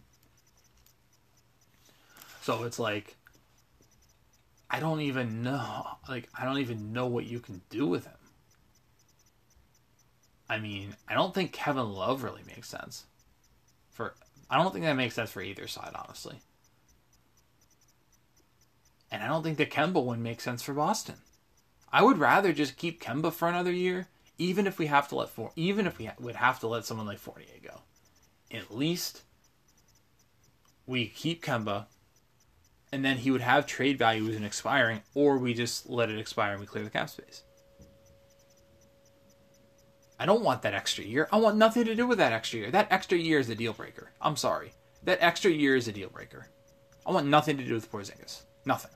So it's like, I don't even know. Like, I don't even know what you can do with him. I mean, I don't think Kevin Love really makes sense. For I don't think that makes sense for either side, honestly. And I don't think the Kemba one makes sense for Boston. I would rather just keep Kemba for another year, even if we have to let four, even if we ha- would have to let someone like Fournier go. At least we keep Kemba, and then he would have trade value as an expiring, or we just let it expire and we clear the cap space. I don't want that extra year. I want nothing to do with that extra year. That extra year is a deal breaker. I'm sorry. That extra year is a deal breaker. I want nothing to do with Porzingis. Nothing.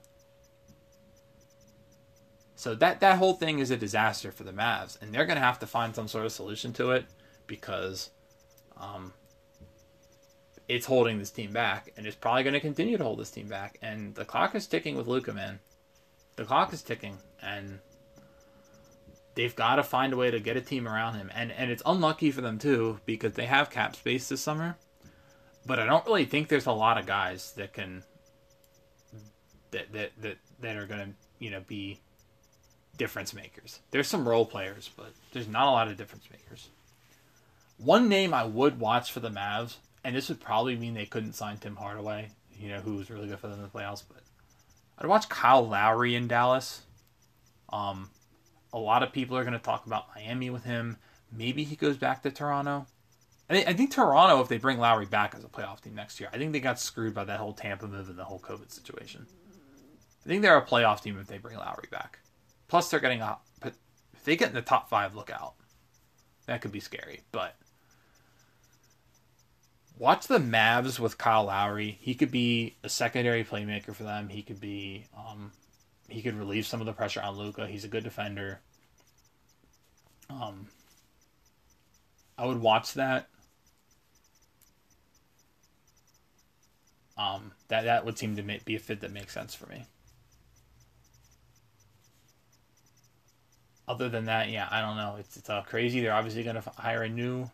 So that that whole thing is a disaster for the Mavs, and they're going to have to find some sort of solution to it because um, it's holding this team back, and it's probably going to continue to hold this team back. And the clock is ticking with Luka, man. The clock is ticking, and they've got to find a way to get a team around him. And and it's unlucky for them too because they have cap space this summer, but I don't really think there's a lot of guys that can that that that, that are going to you know be difference makers. There's some role players, but there's not a lot of difference makers. One name I would watch for the Mavs, and this would probably mean they couldn't sign Tim Hardaway, you know, who was really good for them in the playoffs, but I'd watch Kyle Lowry in Dallas. Um, a lot of people are going to talk about Miami with him. Maybe he goes back to Toronto. I think, I think Toronto, if they bring Lowry back as a playoff team next year, I think they got screwed by that whole Tampa move and the whole COVID situation. I think they're a playoff team if they bring Lowry back. Plus, they're getting. But if they get in the top five, look out. That could be scary. But watch the Mavs with Kyle Lowry. He could be a secondary playmaker for them. He could be. Um, he could relieve some of the pressure on Luka. He's a good defender. Um, I would watch that. Um, that that would seem to be a fit that makes sense for me. Other than that, yeah, I don't know. It's it's crazy. They're obviously going to hire a new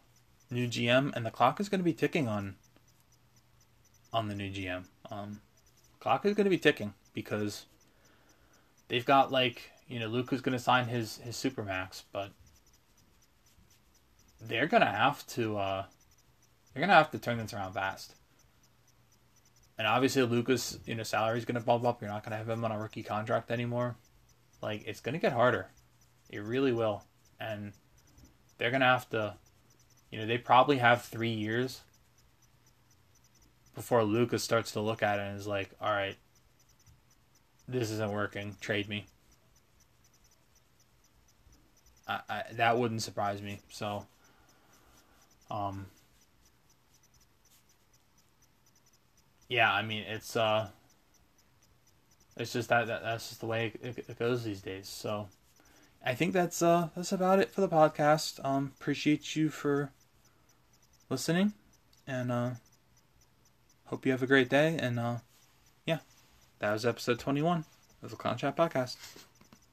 new GM, and the clock is going to be ticking on on the new GM. Um, clock is going to be ticking because they've got like you know Luka's going to sign his his supermax, but they're going to have to uh, they're going to have to turn this around fast. And obviously, Luka's, you know salary is going to bump up. You're not going to have him on a rookie contract anymore. Like it's going to get harder. It really will. And they're going to have to You know, they probably have three years before Lucas starts to look at it and is like, all right, this isn't working. Trade me. I, I, that wouldn't surprise me. So, um, yeah, I mean, it's uh, it's just that, that that's just the way it, it goes these days. So, I think that's uh that's about it for the podcast. Um, appreciate you for listening, and uh, hope you have a great day. And uh, yeah, that was episode twenty one of the Clown Chat podcast.